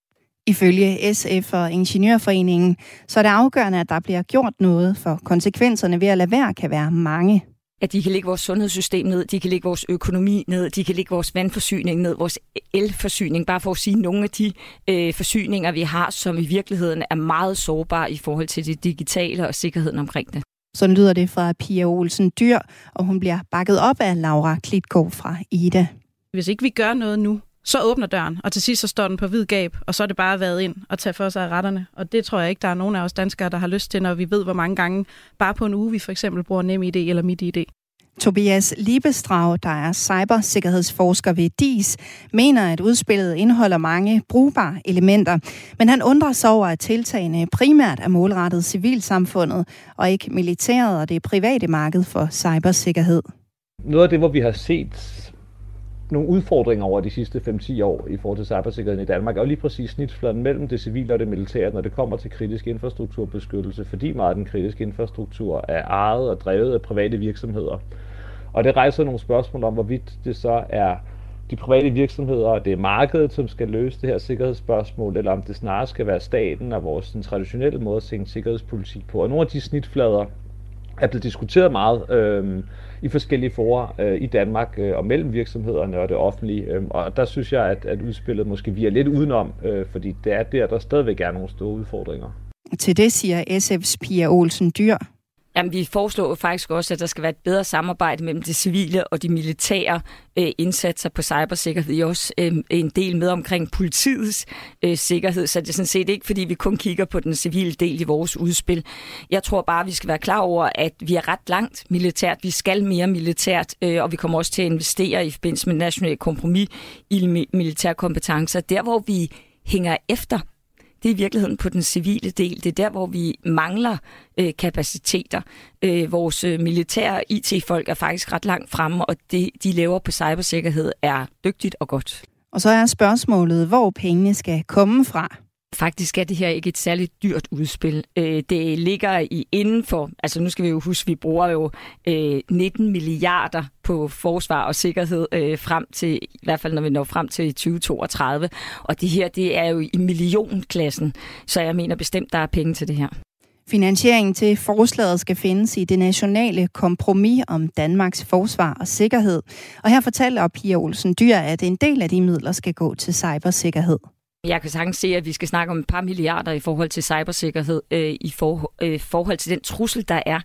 Ifølge SF og Ingeniørforeningen, så er det afgørende, at der bliver gjort noget, for konsekvenserne ved at lade være kan være mange at de kan lægge vores sundhedssystem ned, de kan lægge vores økonomi ned, de kan lægge vores vandforsyning ned, vores elforsyning, bare for at sige nogle af de øh, forsyninger, vi har, som i virkeligheden er meget sårbare i forhold til det digitale og sikkerheden omkring det. Sådan lyder det fra Pia Olsen Dyr, og hun bliver bakket op af Laura Klitgaard fra Ida. Hvis ikke vi gør noget nu, så åbner døren, og til sidst så står den på hvid gab, og så er det bare været ind og tage for sig af retterne. Og det tror jeg ikke, der er nogen af os danskere, der har lyst til, når vi ved, hvor mange gange bare på en uge vi for eksempel bruger NemID eller MitID. Tobias Liebestrau, der er cybersikkerhedsforsker ved DIS, mener, at udspillet indeholder mange brugbare elementer, men han undrer sig over, at tiltagene primært er målrettet civilsamfundet og ikke militæret og det private marked for cybersikkerhed. Noget af det, hvor vi har set nogle udfordringer over de sidste 5-10 år i forhold til cybersikkerheden i Danmark, er lige præcis snitfladen mellem det civile og det militære, når det kommer til kritisk infrastrukturbeskyttelse, fordi meget af den kritiske infrastruktur er ejet og drevet af private virksomheder. Og det rejser nogle spørgsmål om, hvorvidt det så er de private virksomheder, og det er markedet, som skal løse det her sikkerhedsspørgsmål, eller om det snarere skal være staten og vores den traditionelle måde at tænke sikkerhedspolitik på. Og nogle af de snitflader er blevet diskuteret meget øh, i forskellige forer øh, i Danmark øh, og mellem virksomhederne og det offentlige. Øh, og der synes jeg, at, at udspillet måske vi er lidt udenom, øh, fordi det er der, der stadigvæk er nogle store udfordringer. Til det siger SF's Pia Olsen Dyr. Jamen, vi foreslår jo faktisk også, at der skal være et bedre samarbejde mellem det civile og de militære øh, indsatser på cybersikkerhed. Vi er også øh, en del med omkring politiets øh, sikkerhed, så det er sådan set ikke, fordi vi kun kigger på den civile del i vores udspil. Jeg tror bare, at vi skal være klar over, at vi er ret langt militært. Vi skal mere militært, øh, og vi kommer også til at investere i forbindelse med national kompromis i militære kompetencer. Der, hvor vi hænger efter det er i virkeligheden på den civile del. Det er der, hvor vi mangler øh, kapaciteter. Øh, vores øh, militære IT-folk er faktisk ret langt fremme, og det, de laver på cybersikkerhed er dygtigt og godt. Og så er spørgsmålet, hvor pengene skal komme fra. Faktisk er det her ikke et særligt dyrt udspil. Øh, det ligger i inden for, altså nu skal vi jo huske, vi bruger jo øh, 19 milliarder på forsvar og sikkerhed øh, frem til, i hvert fald når vi når frem til 2032. Og det her, det er jo i millionklassen, så jeg mener bestemt, der er penge til det her. Finansieringen til forslaget skal findes i det nationale kompromis om Danmarks forsvar og sikkerhed. Og her fortæller Pia Olsen Dyr, at en del af de midler skal gå til cybersikkerhed. Jeg kan sagtens se, at vi skal snakke om et par milliarder i forhold til cybersikkerhed, øh, i for, øh, forhold til den trussel, der er.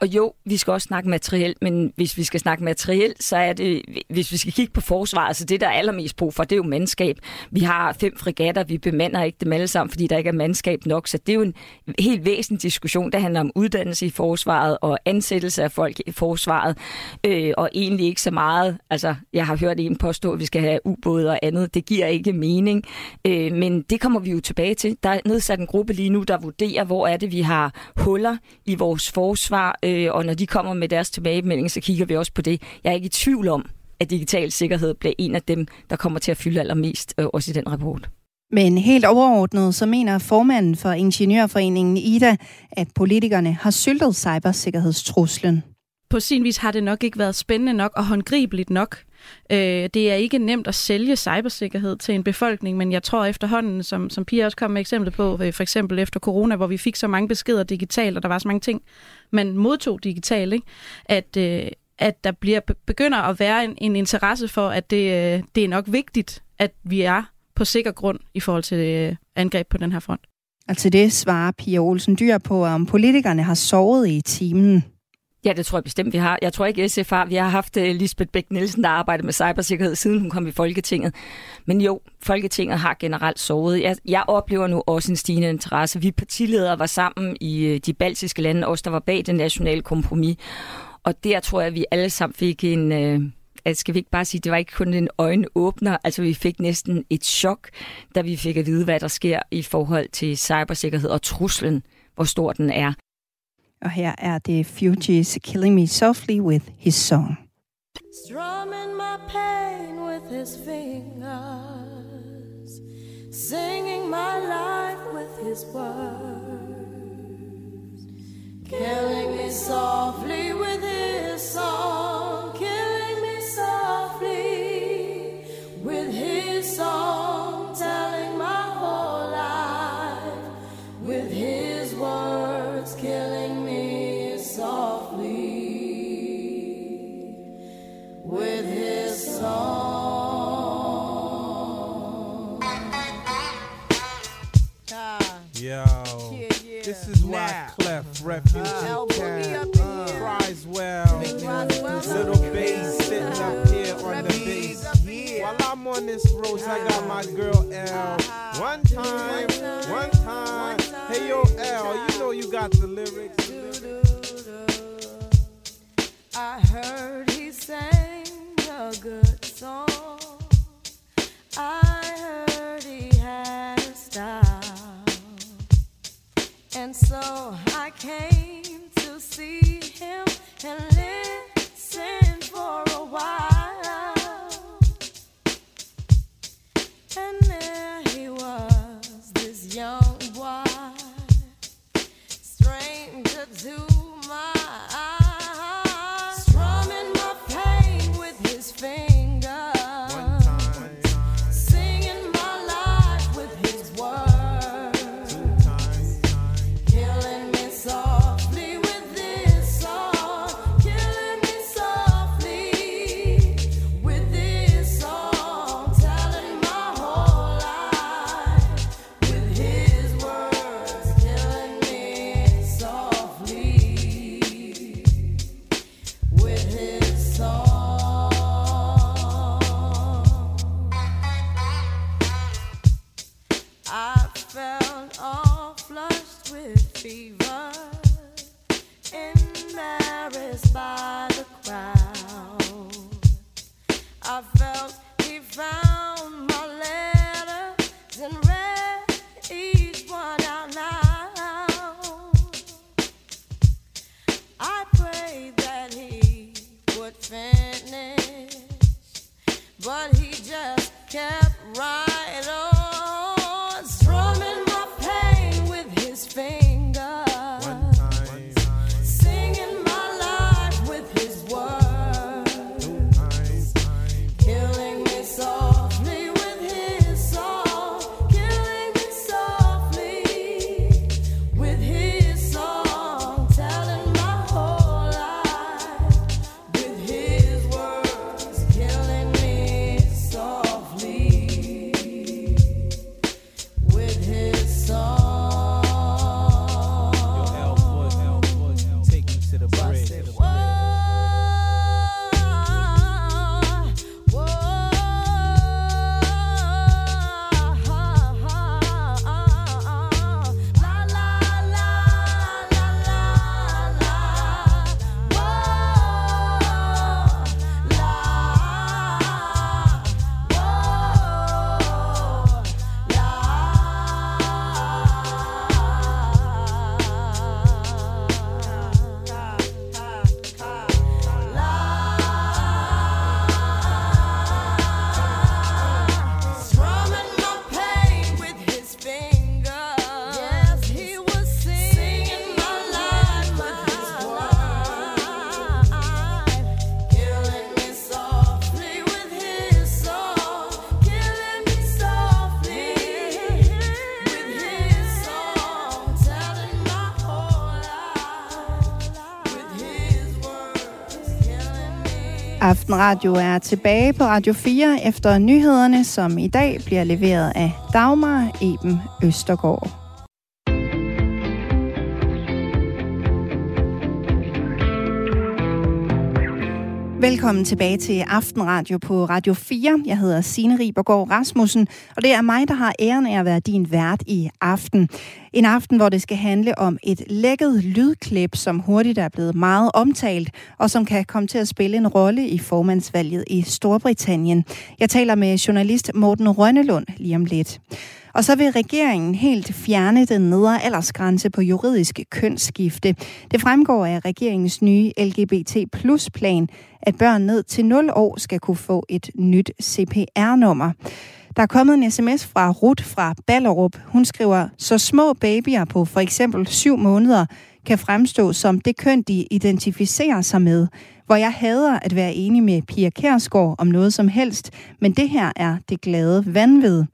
Og jo, vi skal også snakke materiel, men hvis vi skal snakke materiel, så er det, hvis vi skal kigge på forsvaret, så det, der er allermest brug for, det er jo mandskab. Vi har fem fregatter, vi bemander ikke dem alle sammen, fordi der ikke er mandskab nok, så det er jo en helt væsentlig diskussion, der handler om uddannelse i forsvaret og ansættelse af folk i forsvaret, øh, og egentlig ikke så meget, altså jeg har hørt en påstå, at vi skal have ubåde og andet, det giver ikke mening, øh, men det kommer vi jo tilbage til. Der er nedsat en gruppe lige nu, der vurderer, hvor er det, vi har huller i vores forsvar, øh, og når de kommer med deres tilbagemelding, så kigger vi også på det. Jeg er ikke i tvivl om, at digital sikkerhed bliver en af dem, der kommer til at fylde allermest, øh, også i den rapport. Men helt overordnet, så mener formanden for Ingeniørforeningen Ida, at politikerne har syltet cybersikkerhedstruslen. På sin vis har det nok ikke været spændende nok og håndgribeligt nok. Øh, det er ikke nemt at sælge cybersikkerhed til en befolkning, men jeg tror efterhånden, som, som Pia også kom med eksempel på, øh, for eksempel efter corona, hvor vi fik så mange beskeder digitalt, og der var så mange ting, man modtog digitalt, ikke? at øh, at der bliver begynder at være en, en interesse for, at det, øh, det er nok vigtigt, at vi er på sikker grund i forhold til øh, angreb på den her front. Og til det svarer Pia Olsen Dyr på, om politikerne har sovet i timen. Ja, det tror jeg bestemt, vi har. Jeg tror ikke, SF har. Vi har haft øh, Lisbeth Bæk Nielsen, der arbejder med cybersikkerhed, siden hun kom i Folketinget. Men jo, Folketinget har generelt sovet. Jeg, jeg oplever nu også en stigende interesse. Vi partiledere var sammen i øh, de baltiske lande, også der var bag det nationale kompromis. Og der tror jeg, at vi alle sammen fik en... Øh, at skal vi ikke bare sige, det var ikke kun en øjenåbner, altså vi fik næsten et chok, da vi fik at vide, hvad der sker i forhold til cybersikkerhed og truslen, hvor stor den er. Og her er det Fugees Killing Me Softly with his song. Strumming my pain with his fingers, singing my life with his words, killing me softly with his song, killing me softly with his song. Yo, this is why Clef Refugee Camp uh, cries well. Little bass sitting up here on the bass. While I'm on this road, I got my girl L. One time, one time. Hey yo, L, you know you got the lyrics. Radio er tilbage på Radio 4 efter nyhederne, som i dag bliver leveret af Dagmar Eben Østergaard. Velkommen tilbage til Aftenradio på Radio 4. Jeg hedder Signe Ribergaard Rasmussen, og det er mig, der har æren af at være din vært i aften. En aften, hvor det skal handle om et lækket lydklip, som hurtigt er blevet meget omtalt, og som kan komme til at spille en rolle i formandsvalget i Storbritannien. Jeg taler med journalist Morten Rønnelund lige om lidt. Og så vil regeringen helt fjerne den nedre aldersgrænse på juridisk kønsskifte. Det fremgår af regeringens nye LGBT plus plan, at børn ned til 0 år skal kunne få et nyt CPR-nummer. Der er kommet en sms fra Ruth fra Ballerup. Hun skriver, så små babyer på for eksempel 7 måneder kan fremstå som det køn, de identificerer sig med. Hvor jeg hader at være enig med Pia Kærsgaard om noget som helst, men det her er det glade vanvid.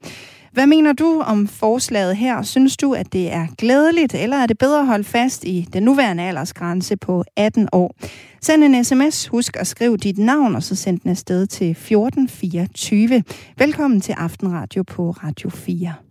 Hvad mener du om forslaget her? Synes du, at det er glædeligt, eller er det bedre at holde fast i den nuværende aldersgrænse på 18 år? Send en sms, husk at skrive dit navn, og så send den afsted til 1424. Velkommen til Aftenradio på Radio 4.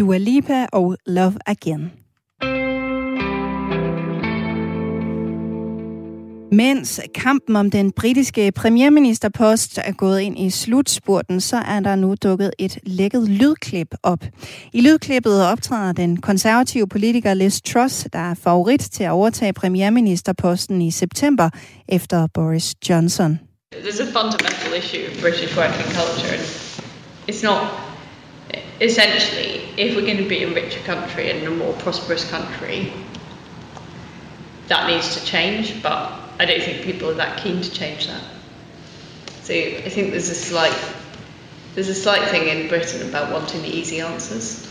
Dua Lipa og Love Again. Mens kampen om den britiske premierministerpost er gået ind i slutspurten, så er der nu dukket et lækket lydklip op. I lydklippet optræder den konservative politiker Liz Truss, der er favorit til at overtage premierministerposten i september efter Boris Johnson. There's a fundamental issue of British working culture, and it's not essentially if we're going to be a richer country and a more prosperous country, that needs to change. But I don't think people are that keen to change that. So I think there's a slight there's a slight thing in Britain about wanting the easy answers.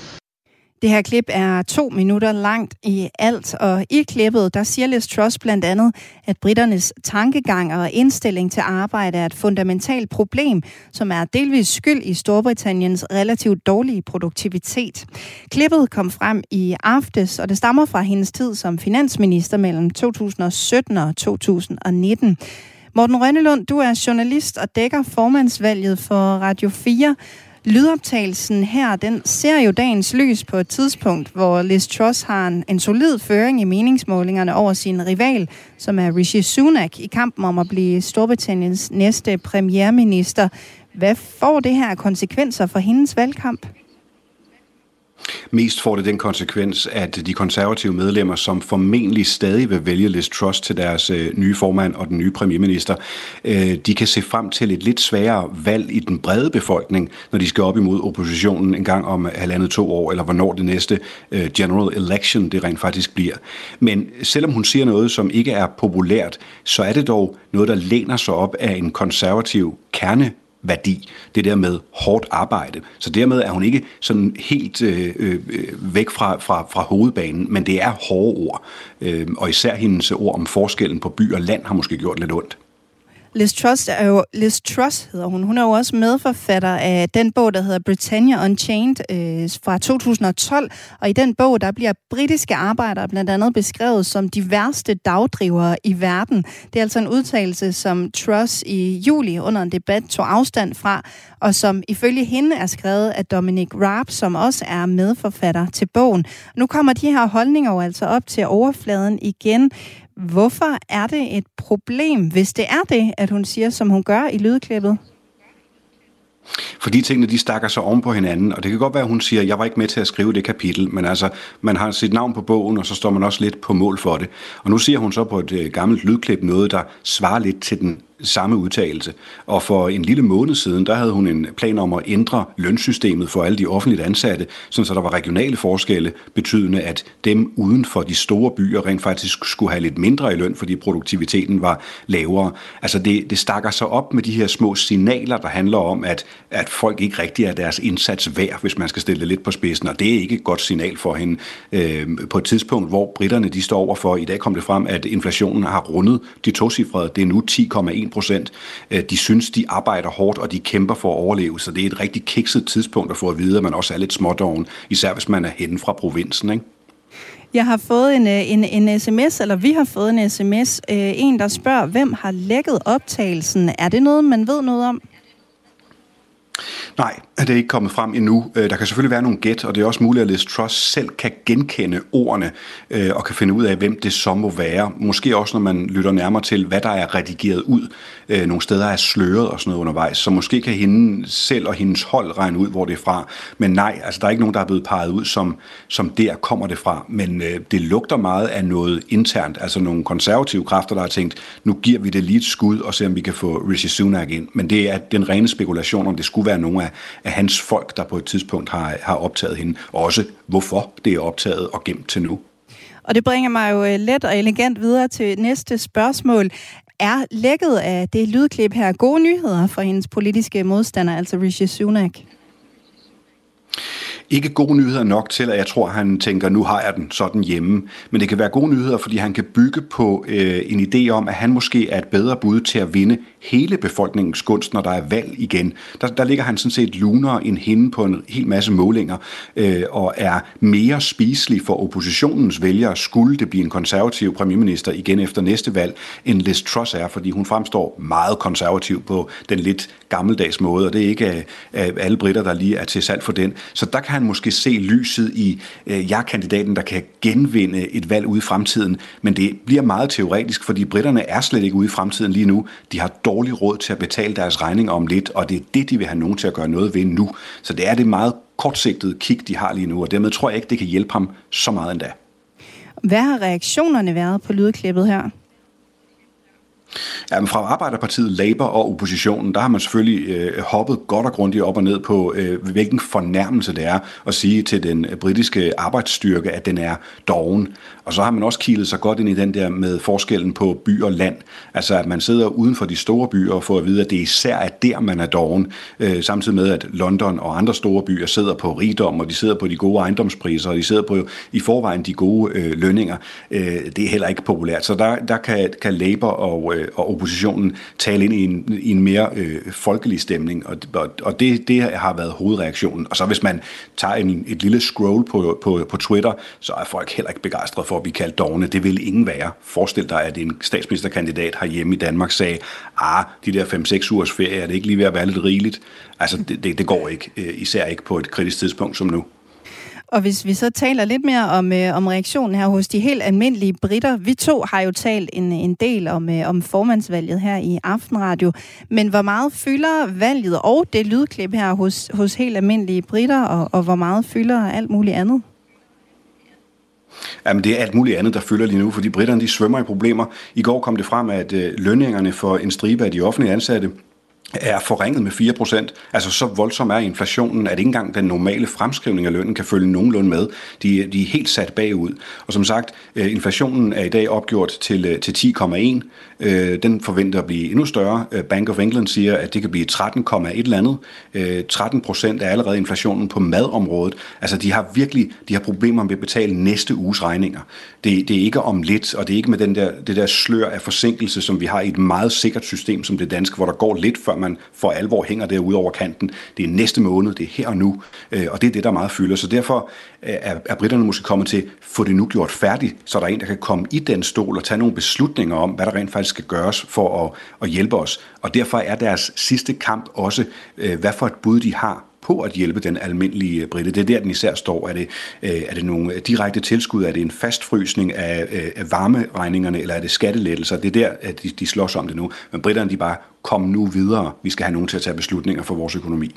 Det her klip er to minutter langt i alt, og i klippet, der siger Liz Truss blandt andet, at britternes tankegang og indstilling til arbejde er et fundamentalt problem, som er delvis skyld i Storbritanniens relativt dårlige produktivitet. Klippet kom frem i aftes, og det stammer fra hendes tid som finansminister mellem 2017 og 2019. Morten Rønnelund, du er journalist og dækker formandsvalget for Radio 4. Lydoptagelsen her, den ser jo dagens lys på et tidspunkt, hvor Liz Truss har en, en solid føring i meningsmålingerne over sin rival, som er Rishi Sunak, i kampen om at blive Storbritanniens næste premierminister. Hvad får det her konsekvenser for hendes valgkamp? Mest får det den konsekvens, at de konservative medlemmer, som formentlig stadig vil vælge Liz Truss til deres øh, nye formand og den nye premierminister, øh, de kan se frem til et lidt sværere valg i den brede befolkning, når de skal op imod oppositionen en gang om halvandet to år, eller hvornår det næste øh, general election det rent faktisk bliver. Men selvom hun siger noget, som ikke er populært, så er det dog noget, der læner sig op af en konservativ kerne værdi, det der med hårdt arbejde. Så dermed er hun ikke sådan helt øh, øh, væk fra, fra, fra hovedbanen, men det er hårde ord. Øh, og især hendes ord om forskellen på by og land har måske gjort lidt ondt. Liz Truss er jo, Liz Truss hedder hun. Hun er jo også medforfatter af den bog, der hedder Britannia Unchained øh, fra 2012. Og i den bog, der bliver britiske arbejdere blandt andet beskrevet som de værste dagdrivere i verden. Det er altså en udtalelse, som Truss i juli under en debat tog afstand fra, og som ifølge hende er skrevet af Dominic Raab, som også er medforfatter til bogen. Nu kommer de her holdninger jo altså op til overfladen igen. Hvorfor er det et problem, hvis det er det, at hun siger, som hun gør i lydklippet? Fordi tingene de stakker sig oven på hinanden, og det kan godt være, at hun siger, jeg var ikke med til at skrive det kapitel, men altså, man har sit navn på bogen, og så står man også lidt på mål for det. Og nu siger hun så på et øh, gammelt lydklip noget, der svarer lidt til den samme udtalelse. Og for en lille måned siden, der havde hun en plan om at ændre lønsystemet for alle de offentligt ansatte, sådan så der var regionale forskelle, betydende at dem uden for de store byer rent faktisk skulle have lidt mindre i løn, fordi produktiviteten var lavere. Altså det, det stakker sig op med de her små signaler, der handler om, at, at folk ikke rigtig er deres indsats værd, hvis man skal stille det lidt på spidsen, og det er ikke et godt signal for hende. Øh, på et tidspunkt, hvor britterne de står overfor, i dag kom det frem, at inflationen har rundet de tocifrede, det er nu 10,1 procent. Øh, de synes, de arbejder hårdt, og de kæmper for at overleve, så det er et rigtig kikset tidspunkt at få at vide, at man også er lidt smådoven, især hvis man er henne fra provinsen, ikke? Jeg har fået en, øh, en, en sms, eller vi har fået en sms, øh, en der spørger, hvem har lækket optagelsen? Er det noget, man ved noget om? Nej, Det er ikke kommet frem endnu. Øh, der kan selvfølgelig være nogle gæt, og det er også muligt, at Liz Truss selv kan genkende ordene øh, og kan finde ud af, hvem det så må være. Måske også, når man lytter nærmere til, hvad der er redigeret ud. Øh, Nogle steder er sløret og sådan noget undervejs, så måske kan hende selv og hendes hold regne ud, hvor det er fra. Men nej, altså der er ikke nogen, der er blevet peget ud, som, som der kommer det fra. Men øh, det lugter meget af noget internt, altså nogle konservative kræfter, der har tænkt, nu giver vi det lige et skud og ser, om vi kan få Rishi Sunak ind. Men det er den rene spekulation, om det skulle være nogle af, af hans folk, der på et tidspunkt har, har optaget hende. Og også hvorfor det er optaget og gemt til nu. Og det bringer mig jo øh, let og elegant videre til næste spørgsmål. Er lækket af det lydklip her gode nyheder for hendes politiske modstander, altså Rishi Sunak? Ikke gode nyheder nok til, at jeg tror, han tænker, nu har jeg den sådan hjemme. Men det kan være gode nyheder, fordi han kan bygge på øh, en idé om, at han måske er et bedre bud til at vinde hele befolkningens gunst, når der er valg igen. Der, der ligger han sådan set lunere end hende på en hel masse målinger, øh, og er mere spiselig for oppositionens vælgere, skulle det blive en konservativ premierminister igen efter næste valg, end Liz Truss er, fordi hun fremstår meget konservativ på den lidt gammeldags måde, og det er ikke øh, alle britter, der lige er til salg for den. Så der kan han måske se lyset i, øh, jeg er kandidaten, der kan genvinde et valg ude i fremtiden, men det bliver meget teoretisk, fordi britterne er slet ikke ude i fremtiden lige nu. De har dårlig råd til at betale deres regninger om lidt, og det er det, de vil have nogen til at gøre noget ved nu. Så det er det meget kortsigtede kig, de har lige nu, og dermed tror jeg ikke, det kan hjælpe ham så meget endda. Hvad har reaktionerne været på lydklippet her? Jamen, fra Arbejderpartiet, Labour og oppositionen, der har man selvfølgelig øh, hoppet godt og grundigt op og ned på, øh, hvilken fornærmelse det er at sige til den britiske arbejdsstyrke, at den er doven. Og så har man også kilet sig godt ind i den der med forskellen på by og land. Altså, at man sidder uden for de store byer og får at vide, at det især er der, man er doven. Øh, samtidig med, at London og andre store byer sidder på rigdom, og de sidder på de gode ejendomspriser, og de sidder på i forvejen de gode øh, lønninger. Øh, det er heller ikke populært. Så der, der kan, kan Labour og, øh, og oppositionen tale ind i en, i en mere øh, folkelig stemning, og, og, og det, det har været hovedreaktionen. Og så hvis man tager en, et lille scroll på, på, på Twitter, så er folk heller ikke begejstrede for at blive kaldt dogne. Det vil ingen være. Forestil dig, at en statsministerkandidat herhjemme i Danmark sagde, ah, de der 5-6 ugers ferie, er det ikke lige ved at være lidt rigeligt? Altså, det, det, det går ikke, øh, især ikke på et kritisk tidspunkt som nu. Og hvis vi så taler lidt mere om, øh, om reaktionen her hos de helt almindelige britter. Vi to har jo talt en, en del om, øh, om formandsvalget her i Aftenradio. Men hvor meget fylder valget og det lydklip her hos, hos helt almindelige britter, og, og hvor meget fylder alt muligt andet? Jamen, det er alt muligt andet, der fylder lige nu, fordi britterne de svømmer i problemer. I går kom det frem, at øh, lønningerne for en stribe af de offentlige ansatte er forringet med 4%. Altså så voldsom er inflationen, at ikke engang den normale fremskrivning af lønnen kan følge nogenlunde med. De, de er helt sat bagud. Og som sagt, øh, inflationen er i dag opgjort til, øh, til 10,1. Øh, den forventer at blive endnu større. Bank of England siger, at det kan blive 13,1 eller andet. 13% er allerede inflationen på madområdet. Altså de har virkelig de har problemer med at betale næste uges regninger. Det, det er ikke om lidt, og det er ikke med den der, det der slør af forsinkelse, som vi har i et meget sikkert system som det danske, hvor der går lidt, før man for alvor hænger derude over kanten. Det er næste måned, det er her og nu, øh, og det er det, der meget fylder. Så derfor øh, er, er britterne måske kommet til, få det nu gjort færdigt, så der er en, der kan komme i den stol og tage nogle beslutninger om, hvad der rent faktisk skal gøres for at, at hjælpe os. Og derfor er deres sidste kamp også, øh, hvad for et bud de har på at hjælpe den almindelige britte. Det er der, den især står. Er det, øh, er det nogle direkte tilskud? Er det en fastfrysning af, øh, af varmeregningerne? Eller er det skattelettelser? Det er der, at de, de slås om det nu. Men britterne, de bare, kom nu videre. Vi skal have nogen til at tage beslutninger for vores økonomi.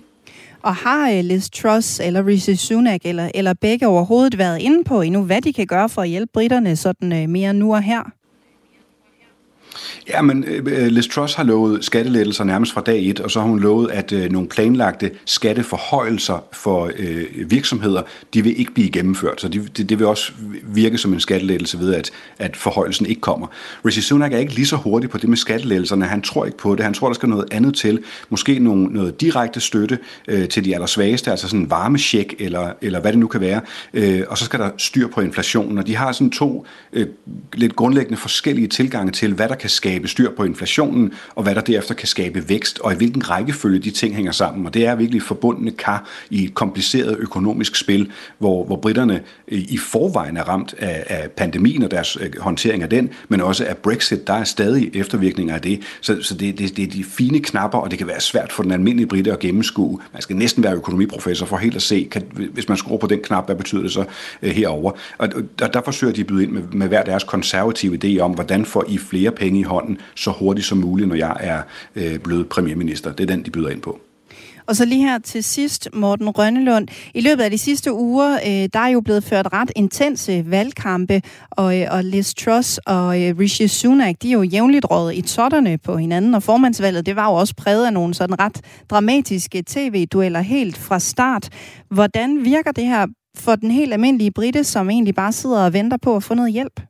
Og har øh, Liz Truss eller Rishi Sunak eller, eller begge overhovedet været inde på endnu, hvad de kan gøre for at hjælpe britterne sådan øh, mere nu og her? Ja, men øh, Liz Truss har lovet skattelettelser nærmest fra dag et, og så har hun lovet, at øh, nogle planlagte skatteforhøjelser for øh, virksomheder, de vil ikke blive gennemført. Så de, det, det vil også virke som en skattelettelse ved, at, at forhøjelsen ikke kommer. Rishi Sunak er ikke lige så hurtig på det med skattelettelserne. Han tror ikke på det. Han tror, der skal noget andet til. Måske nogle, noget direkte støtte øh, til de allersvageste, altså sådan en varmesjek, eller, eller hvad det nu kan være. Øh, og så skal der styr på inflationen. Og de har sådan to øh, lidt grundlæggende forskellige tilgange til, hvad der kan skabe styr på inflationen, og hvad der derefter kan skabe vækst, og i hvilken rækkefølge de ting hænger sammen. Og det er virkelig forbundne kar i et kompliceret økonomisk spil, hvor, hvor britterne i forvejen er ramt af, af pandemien og deres øh, håndtering af den, men også af Brexit. Der er stadig eftervirkninger af det. Så, så det, det, det er de fine knapper, og det kan være svært for den almindelige britte at gennemskue. Man skal næsten være økonomiprofessor for helt at se, kan, hvis man skruer på den knap, hvad betyder det så øh, herover. Og, og der forsøger de at byde ind med, med hver deres konservative idé om, hvordan får I flere penge i hånden så hurtigt som muligt, når jeg er øh, blevet premierminister. Det er den, de byder ind på. Og så lige her til sidst, Morten Rønnelund. I løbet af de sidste uger, øh, der er jo blevet ført ret intense valgkampe, og, øh, og Liz Truss og øh, Rishi Sunak, de er jo jævnligt rådet i totterne på hinanden, og formandsvalget, det var jo også præget af nogle sådan ret dramatiske tv-dueller helt fra start. Hvordan virker det her for den helt almindelige britte, som egentlig bare sidder og venter på at få noget hjælp?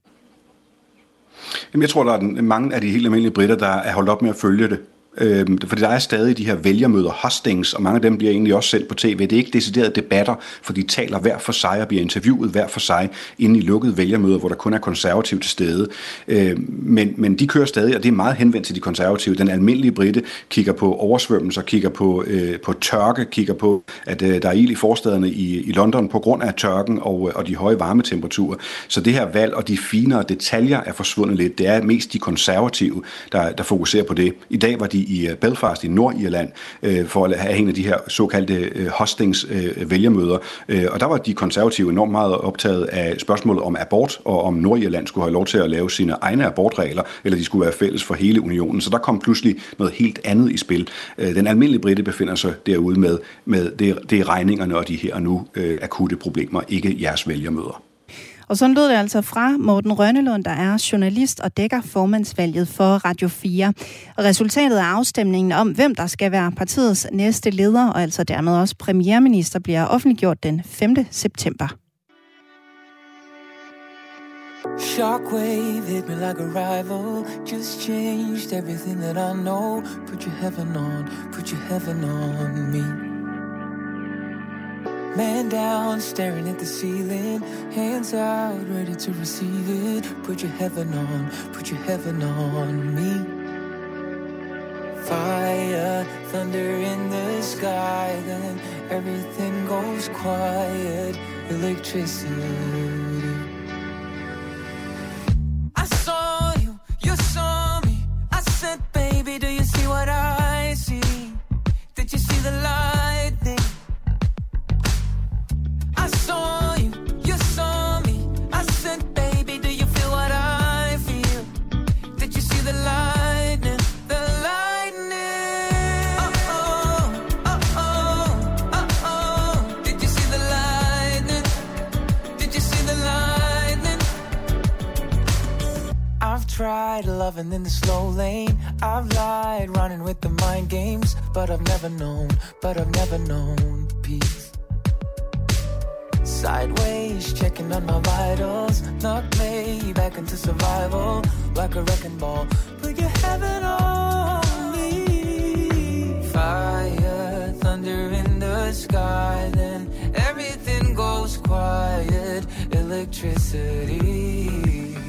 Jamen, jeg tror, der er mange af de helt almindelige britter, der er holdt op med at følge det. Øhm, fordi der er stadig de her vælgermøder, hostings, og mange af dem bliver egentlig også selv på tv. Det er ikke deciderede debatter, for de taler hver for sig og bliver interviewet hver for sig inde i lukkede vælgermøder, hvor der kun er konservative til stede. Øhm, men, men de kører stadig, og det er meget henvendt til de konservative. Den almindelige britte kigger på oversvømmelser, kigger på, øh, på tørke, kigger på, at øh, der er ild i forstederne i, i London på grund af tørken og, øh, og de høje varmetemperaturer. Så det her valg og de finere detaljer er forsvundet lidt. Det er mest de konservative, der, der fokuserer på det. I dag var de i øh, Belfast i Nordirland øh, for at have en af de her såkaldte øh, hostings øh, vælgermøder. Øh, og der var de konservative enormt meget optaget af spørgsmålet om abort, og om Nordirland skulle have lov til at lave sine egne abortregler, eller de skulle være fælles for hele unionen. Så der kom pludselig noget helt andet i spil. Øh, den almindelige britte befinder sig derude med, med det, det er regningerne og de her nu øh, akutte problemer, ikke jeres vælgermøder. Og sådan lød det altså fra Morten Rønnelund, der er journalist og dækker formandsvalget for Radio 4. Og resultatet af afstemningen om, hvem der skal være partiets næste leder, og altså dermed også premierminister, bliver offentliggjort den 5. september. Shockwave hit me like a rival. Just changed everything that I know. Put your heaven on, put your heaven on me. Man down, staring at the ceiling. Hands out, ready to receive it. Put your heaven on, put your heaven on me. Fire, thunder in the sky, then everything goes quiet. Electricity. I saw you, you saw me. I said, baby, do you see what I see? Did you see the lightning? Tried loving in the slow lane. I've lied, running with the mind games. But I've never known, but I've never known peace. Sideways, checking on my vitals. Knock me back into survival like a wrecking ball. Put your heaven on me. Fire, thunder in the sky. Then everything goes quiet. Electricity.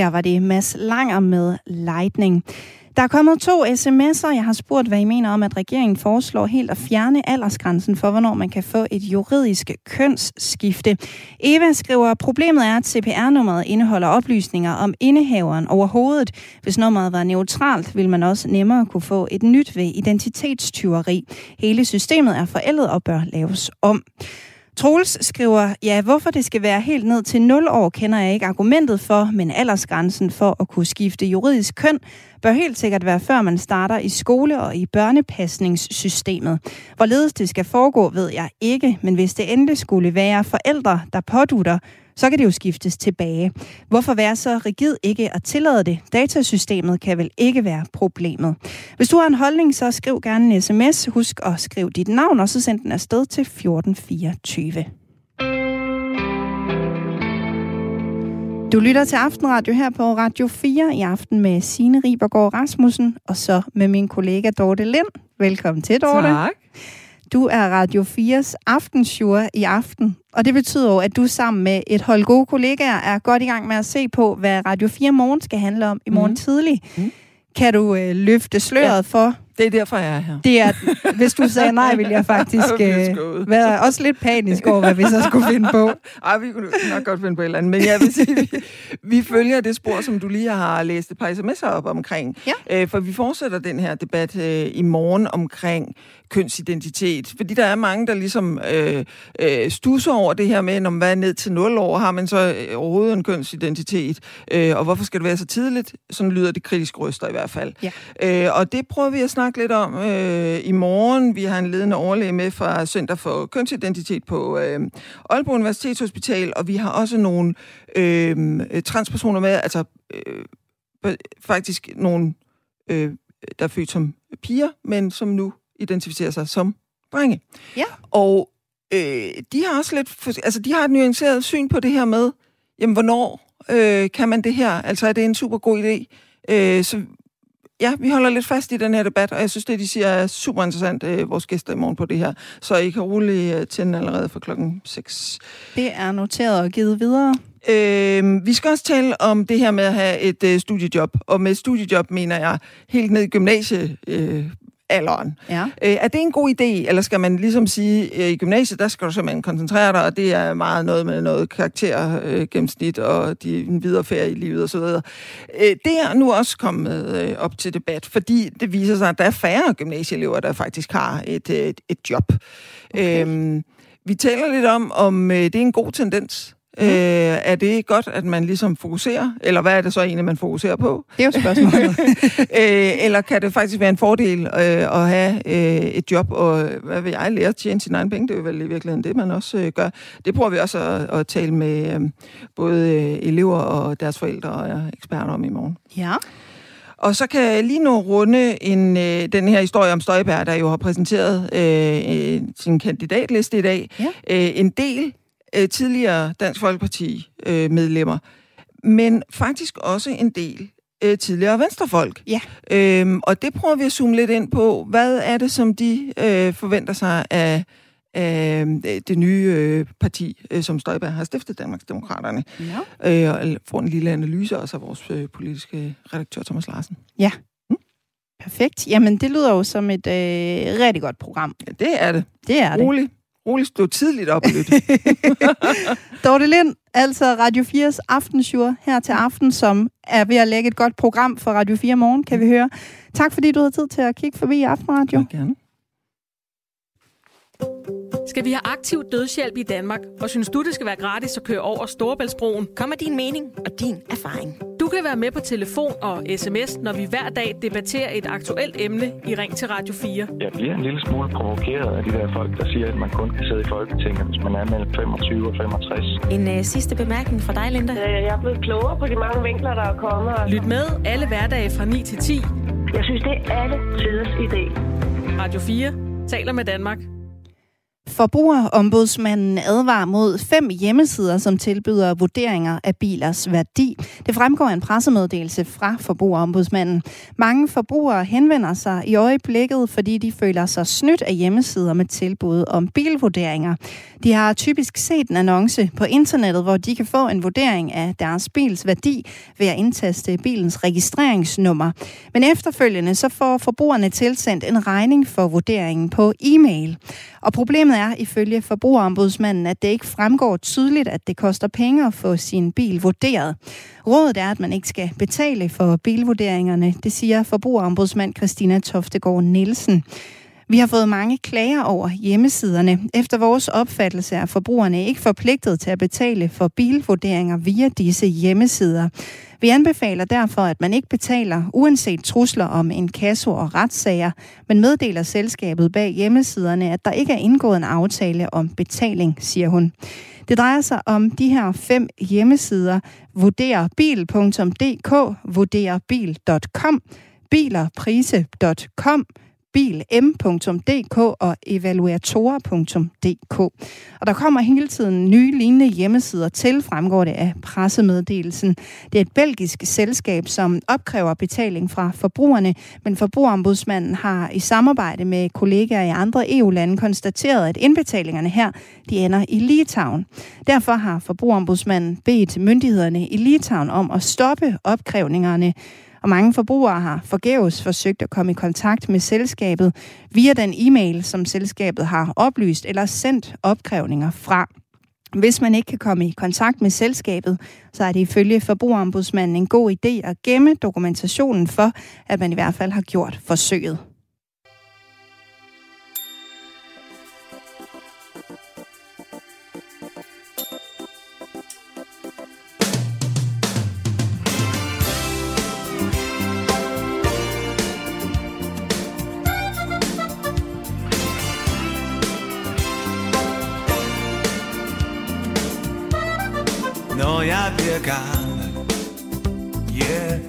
Her var det Mads Langer med Lightning. Der er kommet to sms'er. Jeg har spurgt, hvad I mener om, at regeringen foreslår helt at fjerne aldersgrænsen for, hvornår man kan få et juridisk kønsskifte. Eva skriver, problemet er, at CPR-nummeret indeholder oplysninger om indehaveren overhovedet. Hvis nummeret var neutralt, vil man også nemmere kunne få et nyt ved identitetstyveri. Hele systemet er forældet og bør laves om. Troels skriver, ja, hvorfor det skal være helt ned til 0 år, kender jeg ikke argumentet for, men aldersgrænsen for at kunne skifte juridisk køn bør helt sikkert være, før man starter i skole og i børnepasningssystemet. Hvorledes det skal foregå, ved jeg ikke, men hvis det endelig skulle være forældre, der pådutter, så kan det jo skiftes tilbage. Hvorfor være så rigid ikke at tillade det? Datasystemet kan vel ikke være problemet. Hvis du har en holdning, så skriv gerne en sms. Husk at skrive dit navn, og så send den afsted til 1424. Du lytter til Aftenradio her på Radio 4 i aften med Signe Ribergaard Rasmussen, og så med min kollega Dorte Lind. Velkommen til, Dorte. Tak. Du er Radio 4's aftensjur i aften, og det betyder jo, at du sammen med et hold gode kollegaer er godt i gang med at se på, hvad Radio 4 morgen skal handle om i morgen mm. tidlig. Mm. Kan du øh, løfte sløret ja. for... Det er derfor, jeg er her. Det er, hvis du sagde nej, ville jeg faktisk Jeg øh, være også lidt panisk over, hvad vi så skulle finde på. Ej, vi kunne nok godt finde på et eller andet. Men jeg vil sige, vi, vi følger det spor, som du lige har læst et par sms'er op omkring. Ja. Øh, for vi fortsætter den her debat øh, i morgen omkring kønsidentitet. Fordi der er mange, der ligesom øh, øh, stusser over det her med, når man er ned til 0 år, har man så øh, overhovedet en kønsidentitet? Øh, og hvorfor skal det være så tidligt? Sådan lyder det kritiske røster i hvert fald. Ja. Øh, og det prøver vi at snakke lidt om øh, i morgen. Vi har en ledende overlæge med fra Center for Kønsidentitet på øh, Aalborg Universitetshospital, og vi har også nogle øh, transpersoner med, altså øh, faktisk nogle, øh, der er født som piger, men som nu identificerer sig som drenge. Ja. Og øh, de har også lidt, for, altså de har et nuanceret syn på det her med, jamen hvornår øh, kan man det her? Altså er det en super god idé? Øh, så ja, vi holder lidt fast i den her debat, og jeg synes, det de siger er super interessant, øh, vores gæster i morgen på det her. Så I kan roligt øh, tænde allerede fra klokken 6. Det er noteret og givet videre. Øh, vi skal også tale om det her med at have et øh, studiejob, og med studiejob mener jeg helt ned i gymnasie. Øh, alderen. Ja. Øh, er det en god idé, eller skal man ligesom sige, øh, i gymnasiet, der skal du simpelthen koncentrere dig, og det er meget noget med noget karakter, øh, gennemsnit og de, en videre ferie i livet osv. Øh, det er nu også kommet øh, op til debat, fordi det viser sig, at der er færre gymnasieelever, der faktisk har et, et, et job. Okay. Øhm, vi taler lidt om, om øh, det er en god tendens. Mm. Øh, er det godt, at man ligesom fokuserer? Eller hvad er det så egentlig, man fokuserer på? Det er jo spørgsmålet. øh, eller kan det faktisk være en fordel øh, at have øh, et job, og hvad vil jeg lære at tjene sine egne penge? Det er jo vel i virkeligheden det, man også øh, gør. Det prøver vi også at, at tale med øh, både øh, elever og deres forældre og eksperter om i morgen. Ja. Og så kan jeg lige nu runde en, øh, den her historie om Støjberg, der jo har præsenteret øh, øh, sin kandidatliste i dag. Ja. Øh, en del øh, tidligere Dansk Folkeparti-medlemmer, men faktisk også en del øh, tidligere venstrefolk. Ja. Øhm, og det prøver vi at zoome lidt ind på. Hvad er det, som de øh, forventer sig af, af øh, det nye øh, parti, øh, som Støjberg har stiftet, Danmarksdemokraterne? Ja. Øh, og får en lille analyse også af vores øh, politiske redaktør, Thomas Larsen. Ja. Perfekt. Jamen, det lyder jo som et øh, rigtig godt program. Ja, det er det. Det er det. Rolig. Stå tidligt op. Dorte Lind, altså Radio 4's aftenshow her til aften, som er ved at lægge et godt program for Radio 4 morgen, kan vi høre. Tak fordi du havde tid til at kigge forbi i Aftenradio. Ja, gerne. Skal vi have aktiv dødshjælp i Danmark? Og synes du, det skal være gratis at køre over Storebæltsbroen? Kom med din mening og din erfaring. Du kan være med på telefon og sms, når vi hver dag debatterer et aktuelt emne i Ring til Radio 4. Jeg bliver en lille smule provokeret af de der folk, der siger, at man kun kan sidde i Folketinget, hvis man er mellem 25 og 65. En øh, sidste bemærkning fra dig, Linda. Øh, Jeg er blevet klogere på de mange vinkler, der er kommet. altså. Lyt med alle hverdage fra 9 til 10. Jeg synes, det er alle tiders idé. Radio 4 taler med Danmark. Forbrugerombudsmanden advarer mod fem hjemmesider, som tilbyder vurderinger af bilers værdi. Det fremgår af en pressemeddelelse fra Forbrugerombudsmanden. Mange forbrugere henvender sig i øjeblikket, fordi de føler sig snydt af hjemmesider med tilbud om bilvurderinger. De har typisk set en annonce på internettet, hvor de kan få en vurdering af deres bils værdi ved at indtaste bilens registreringsnummer. Men efterfølgende så får forbrugerne tilsendt en regning for vurderingen på e-mail. Og problemet er ifølge forbrugerombudsmanden, at det ikke fremgår tydeligt, at det koster penge at få sin bil vurderet. Rådet er, at man ikke skal betale for bilvurderingerne, det siger forbrugerombudsmand Christina Toftegård Nielsen. Vi har fået mange klager over hjemmesiderne. Efter vores opfattelse er forbrugerne ikke forpligtet til at betale for bilvurderinger via disse hjemmesider. Vi anbefaler derfor, at man ikke betaler uanset trusler om en kasse og retssager, men meddeler selskabet bag hjemmesiderne, at der ikke er indgået en aftale om betaling, siger hun. Det drejer sig om de her fem hjemmesider. Vurderbil.dk, vurderbil.com, bilerprise.com, bilm.dk og evaluatorer.dk. Og der kommer hele tiden nye lignende hjemmesider til, fremgår det af pressemeddelelsen. Det er et belgisk selskab, som opkræver betaling fra forbrugerne, men forbrugerombudsmanden har i samarbejde med kollegaer i andre EU-lande konstateret, at indbetalingerne her de ender i Litauen. Derfor har forbrugerombudsmanden bedt myndighederne i Litauen om at stoppe opkrævningerne og mange forbrugere har forgæves forsøgt at komme i kontakt med selskabet via den e-mail, som selskabet har oplyst eller sendt opkrævninger fra. Hvis man ikke kan komme i kontakt med selskabet, så er det ifølge forbrugerombudsmanden en god idé at gemme dokumentationen for, at man i hvert fald har gjort forsøget. Når jeg bliver gammel, yeah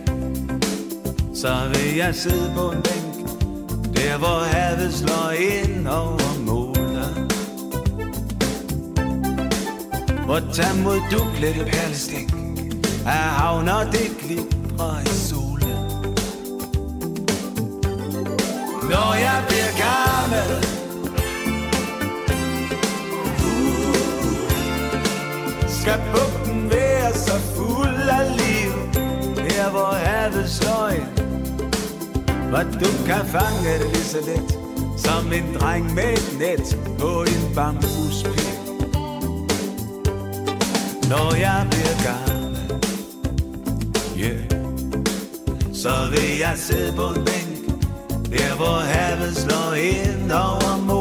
Så vil jeg sidde på en bænk Der hvor havet slår ind over måler. Og tage mod duklette perlestænk Af havn og det glitrer i solen Når jeg bliver gammel uh, Skal være så fuld af liv. Her hvor havet slår ind. Hvor du kan fange det lige så let Som en dreng med et net På en bambuspil. Når jeg bliver gammel Yeah Så vil jeg sidde på en bænk Der hvor havet slår ind over mod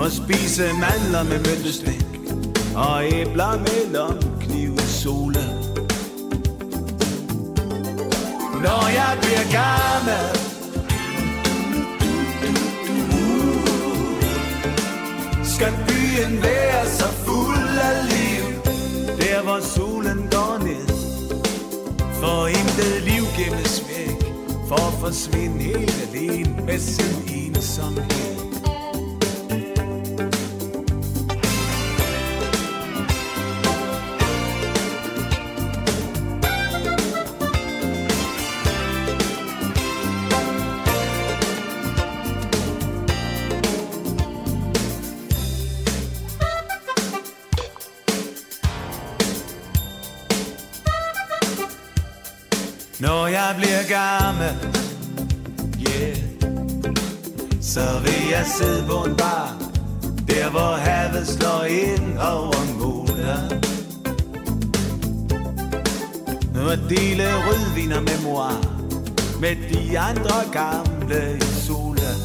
og spise mandler med møntestik og æbler med lomkniv i solen. Når jeg bliver gammel, uh. skal byen være så fuld af liv, der hvor solen går ned. For intet liv gemmes væk, for at forsvinde helt alene med sin ensomhed. Og dele rødvin og memoir Med de andre gamle i solen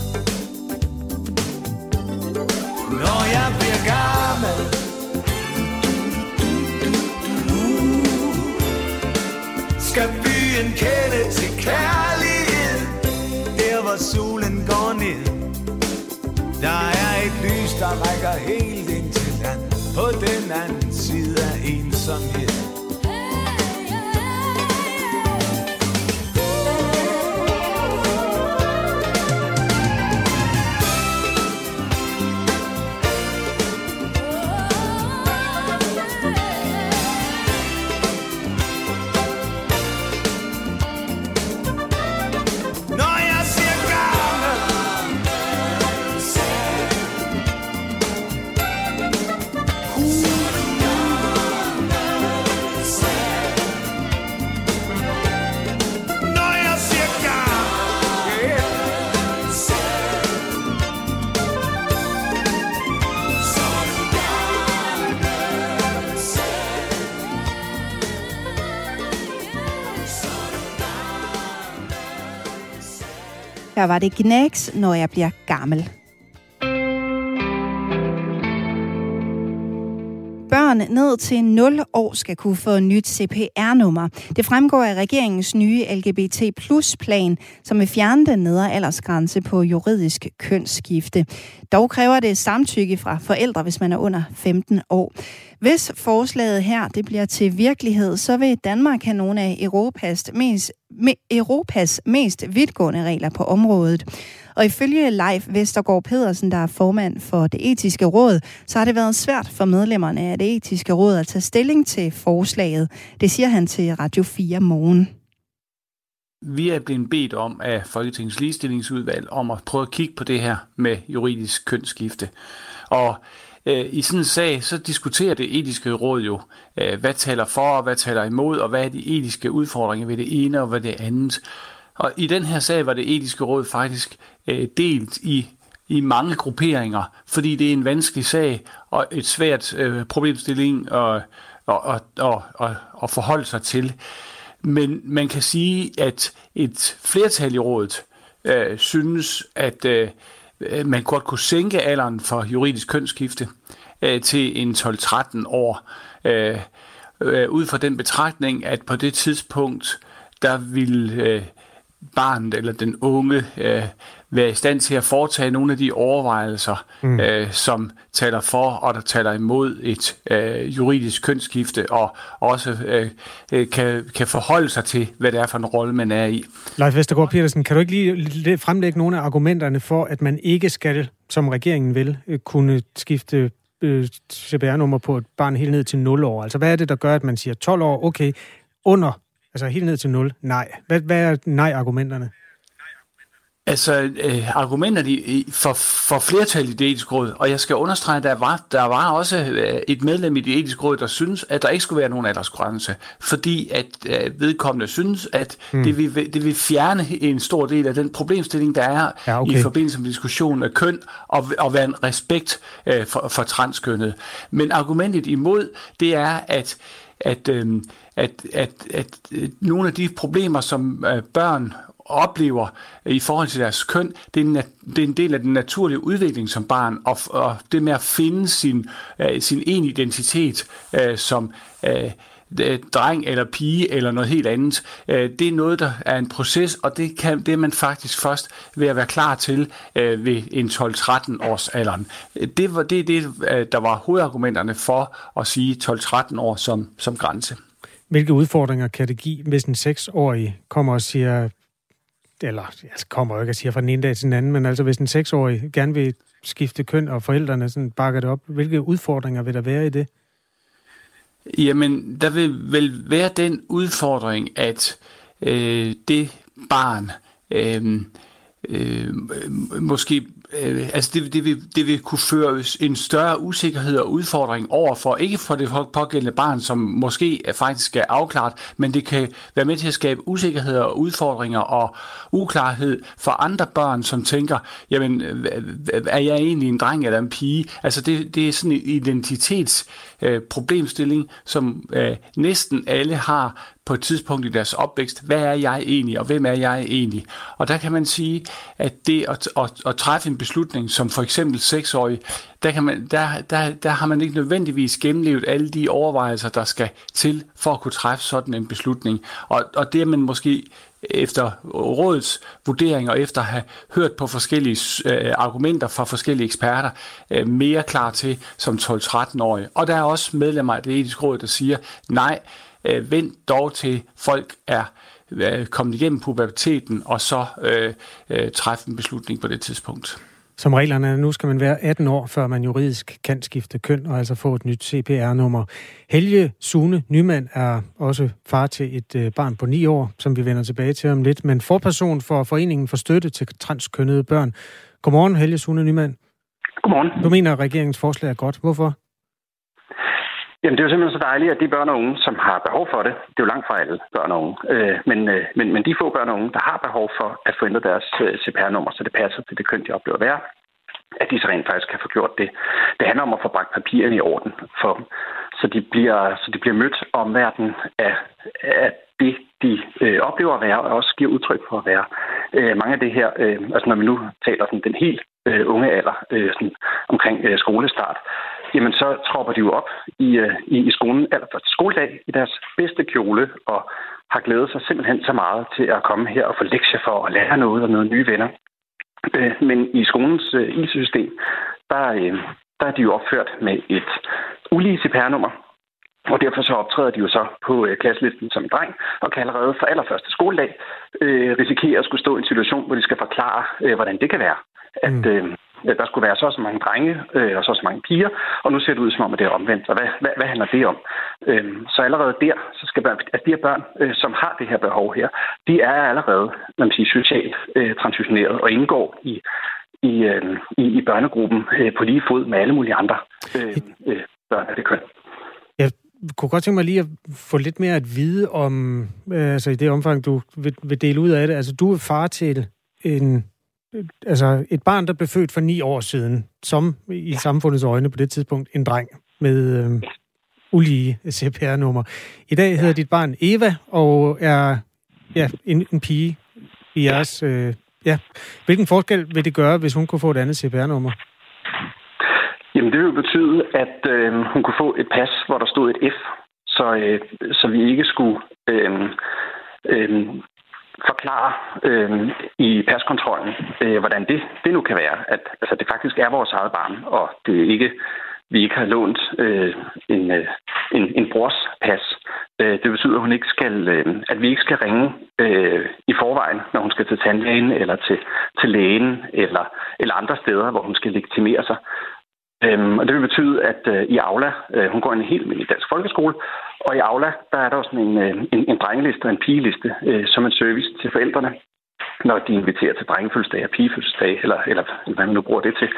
Når jeg bliver gammel. Uh. Skal byen kende til kærlighed? Der hvor solen går ned. Der er et lys, der rækker helt ind til land. På den anden side af ensomhed. Var det Gnags, når jeg bliver gammel. Børn ned til 0 år skal kunne få nyt CPR-nummer. Det fremgår af regeringens nye LGBT plus plan, som vil fjerne den nedre aldersgrænse på juridisk kønsskifte. Dog kræver det samtykke fra forældre, hvis man er under 15 år. Hvis forslaget her det bliver til virkelighed, så vil Danmark have nogle af Europas mest, Europas mest vidtgående regler på området. Og ifølge Leif Vestergaard Pedersen, der er formand for det etiske råd, så har det været svært for medlemmerne af det etiske råd at tage stilling til forslaget. Det siger han til Radio 4 morgen. Vi er blevet bedt om af Folketingets ligestillingsudvalg om at prøve at kigge på det her med juridisk kønsskifte. Og øh, i sådan en sag, så diskuterer det etiske råd jo, øh, hvad taler for og hvad taler imod, og hvad er de etiske udfordringer ved det ene og ved det andet. Og i den her sag var det etiske råd faktisk øh, delt i, i mange grupperinger, fordi det er en vanskelig sag og et svært øh, problemstilling at, at, at, at, at, at forholde sig til. Men man kan sige, at et flertal i rådet øh, synes, at øh, øh man godt kunne sænke alderen for juridisk kønsskifte øh, til en 12-13 år. Øh, øh, ud fra den betragtning, at på det tidspunkt, der vil øh, barnet eller den unge øh, være i stand til at foretage nogle af de overvejelser, mm. øh, som taler for og der taler imod et øh, juridisk kønsskifte, og også øh, øh, kan, kan forholde sig til, hvad det er for en rolle, man er i. Leif Vestergaard Petersen, kan du ikke lige fremlægge nogle af argumenterne for, at man ikke skal, som regeringen vil, øh, kunne skifte øh, CPR-nummer på et barn helt ned til 0 år? Altså, hvad er det, der gør, at man siger 12 år, okay, under, altså helt ned til 0, nej. Hvad, hvad er nej-argumenterne? Altså, øh, argumenterne i, for, for flertal i det etiske råd, og jeg skal understrege, at der var, der var også øh, et medlem i det etiske råd, der synes, at der ikke skulle være nogen aldersgrænse, fordi at øh, vedkommende synes, at mm. det, vil, det vil fjerne en stor del af den problemstilling, der er Ja, okay. i forbindelse med diskussionen af køn, og, og være en respekt øh, for, for transkønnet. Men argumentet imod, det er, at at, øh, at, at, at øh, nogle af de problemer, som øh, børn oplever i forhold til deres køn, det er, en, det er en del af den naturlige udvikling som barn, og, og det med at finde sin, øh, sin egen identitet øh, som øh, øh dreng eller pige eller noget helt andet, det er noget, der er en proces, og det, kan, det er man faktisk først ved at være klar til ved en 12-13 års alderen. Det var det, er det, der var hovedargumenterne for at sige 12-13 år som, som grænse. Hvilke udfordringer kan det give, hvis en seksårig kommer og siger, eller altså kommer jo ikke og siger fra den ene dag til den anden, men altså hvis en seksårig gerne vil skifte køn, og forældrene sådan bakker det op, hvilke udfordringer vil der være i det? Jamen, der vil vel være den udfordring, at øh, det barn øh, øh, måske øh, altså det, det, vil, det vil kunne føre en større usikkerhed og udfordring over for, ikke for det pågældende barn, som måske faktisk er afklaret, men det kan være med til at skabe usikkerhed og udfordringer og uklarhed for andre børn, som tænker, jamen, er jeg egentlig en dreng eller en pige? Altså det, det er sådan en identitets øh, problemstilling, som øh, næsten alle har på et tidspunkt i deres opvækst. Hvad er jeg egentlig, og hvem er jeg egentlig? Og der kan man sige, at det at, at, at træffe en beslutning, som for eksempel seksårig, der, kan man, der, der, der har man ikke nødvendigvis gennemlevet alle de overvejelser, der skal til for at kunne træffe sådan en beslutning. Og, og det er man måske efter rådets vurdering og efter at have hørt på forskellige øh, argumenter fra forskellige eksperter, øh, mere klar til som 12-13-årige. Og der er også medlemmer af det etiske råd, der siger, nej, øh, vent dog til folk er øh, kommet igennem puberteten, og så øh, øh, træffe en beslutning på det tidspunkt. Som reglerne er nu, skal man være 18 år, før man juridisk kan skifte køn og altså få et nyt CPR-nummer. Helge Sune Nymand er også far til et øh, barn på 9 år, som vi vender tilbage til om lidt, men forperson for Foreningen for Støtte til Transkønnede Børn. Godmorgen, Helge Sune Nymand. Godmorgen. Du mener, at regeringens forslag er godt. Hvorfor? Jamen, det er jo simpelthen så dejligt, at de børn og unge, som har behov for det, det er jo langt fra alle børn og unge, øh, men, øh, men, men de få børn og unge, der har behov for at få ændret deres øh, CPR-nummer, så det passer til det køn, de oplever at være, at de så rent faktisk kan få gjort det. Det handler om at få bragt papirerne i orden for dem, så de bliver, så de bliver mødt om verden af, af det, de øh, oplever at være, og også giver udtryk for at være. Øh, mange af det her, øh, altså når vi nu taler sådan den helt øh, unge alder, øh, sådan omkring øh, skolestart, jamen så tropper de jo op i, øh, i, i skolen allerførste skoledag i deres bedste kjole, og har glædet sig simpelthen så meget til at komme her og få lektier for at lære noget og noget nye venner. Øh, men i skolens øh, IT-system, der, der er de jo opført med et ulige CPR-nummer, og derfor så optræder de jo så på øh, klasselisten som en dreng, og kan allerede fra allerførste skoledag øh, risikere at skulle stå i en situation, hvor de skal forklare, øh, hvordan det kan være. At øh, der skulle være så så mange drenge, øh, og så så mange piger, og nu ser det ud som om, at det er omvendt. Og hvad, hvad, hvad handler det om? Øh, så allerede der, så skal børn, at de her børn, øh, som har det her behov her, de er allerede, man siger, socialt øh, transitioneret og indgår i, i, øh, i, i børnegruppen øh, på lige fod med alle mulige andre øh, øh, børn af det køn. Jeg kunne godt tænke mig lige at få lidt mere at vide om, øh, altså i det omfang, du vil, vil dele ud af det. Altså, du er far til en, altså et barn, der blev født for ni år siden, som i ja. samfundets øjne på det tidspunkt en dreng med øh, ulige CPR-nummer. I dag hedder dit barn Eva, og er ja, en, en pige i jeres... Øh, ja. Hvilken forskel vil det gøre, hvis hun kunne få et andet CPR-nummer? Jamen, det vil betyde, at øh, hun kunne få et pas, hvor der stod et F, så, øh, så vi ikke skulle øh, øh, forklare øh, i paskontrollen, øh, hvordan det, det nu kan være. At altså, det faktisk er vores eget barn, og det er ikke, vi ikke har lånt øh, en, øh, en, en brors pas. Øh, det betyder, at, hun ikke skal, øh, at vi ikke skal ringe øh, i forvejen, når hun skal til tandlægen, eller til, til lægen, eller, eller andre steder, hvor hun skal legitimere sig. Øhm, og det vil betyde, at øh, i Aula, øh, hun går i en helt almindelig dansk folkeskole, og i Aula, der er der også en, øh, en, en drengeliste og en pigeliste øh, som en service til forældrene, når de inviterer til drengefødselsdag og pigefødselsdag, eller, eller hvad man nu bruger det til.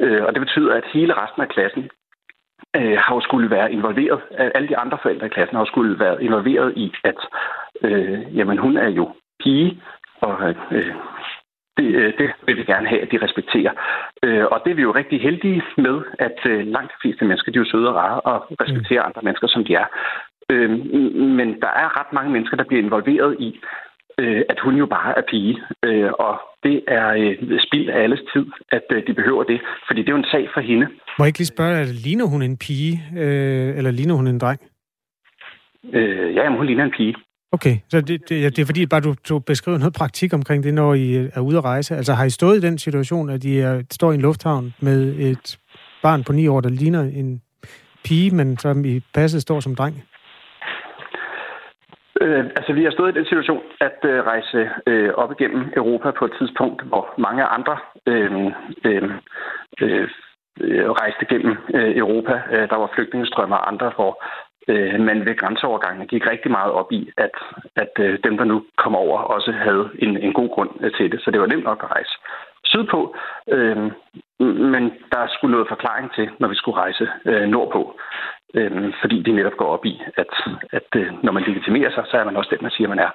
Øh, og det betyder, at hele resten af klassen øh, har jo skulle være involveret, alle de andre forældre i klassen har jo skulle være involveret i, at øh, jamen, hun er jo pige, og øh, det, øh, det vil vi gerne have, at de respekterer. Øh, og det er vi jo rigtig heldige med, at øh, langt de fleste mennesker, de er jo søde og rare og respekterer andre mennesker, som de er. Men der er ret mange mennesker, der bliver involveret i, at hun jo bare er pige. Og det er spild af alles tid, at de behøver det. Fordi det er jo en sag for hende. Må jeg ikke lige spørge, er, ligner hun en pige, eller ligner hun en dreng? Øh, ja, jamen, hun ligner en pige. Okay, så det, det, ja, det er fordi, bare du, du beskriver noget praktik omkring det, når I øh, er ude at rejse. Altså har I stået i den situation, at I er, står i en lufthavn med et barn på ni år, der ligner en pige, men som i passet står som dreng? Øh, altså, vi har stået i den situation at øh, rejse øh, op igennem Europa på et tidspunkt, hvor mange andre øh, øh, øh, øh, rejste gennem øh, Europa. Øh, der var flygtningestrømmer og andre, hvor øh, man ved grænseovergangen gik rigtig meget op i, at, at øh, dem, der nu kom over, også havde en, en god grund øh, til det. Så det var nemt nok at rejse sydpå, øh, men der skulle noget forklaring til, når vi skulle rejse øh, nordpå. Øh, fordi de netop går op i, at, at øh, når man legitimerer sig, så er man også den, man siger, man er.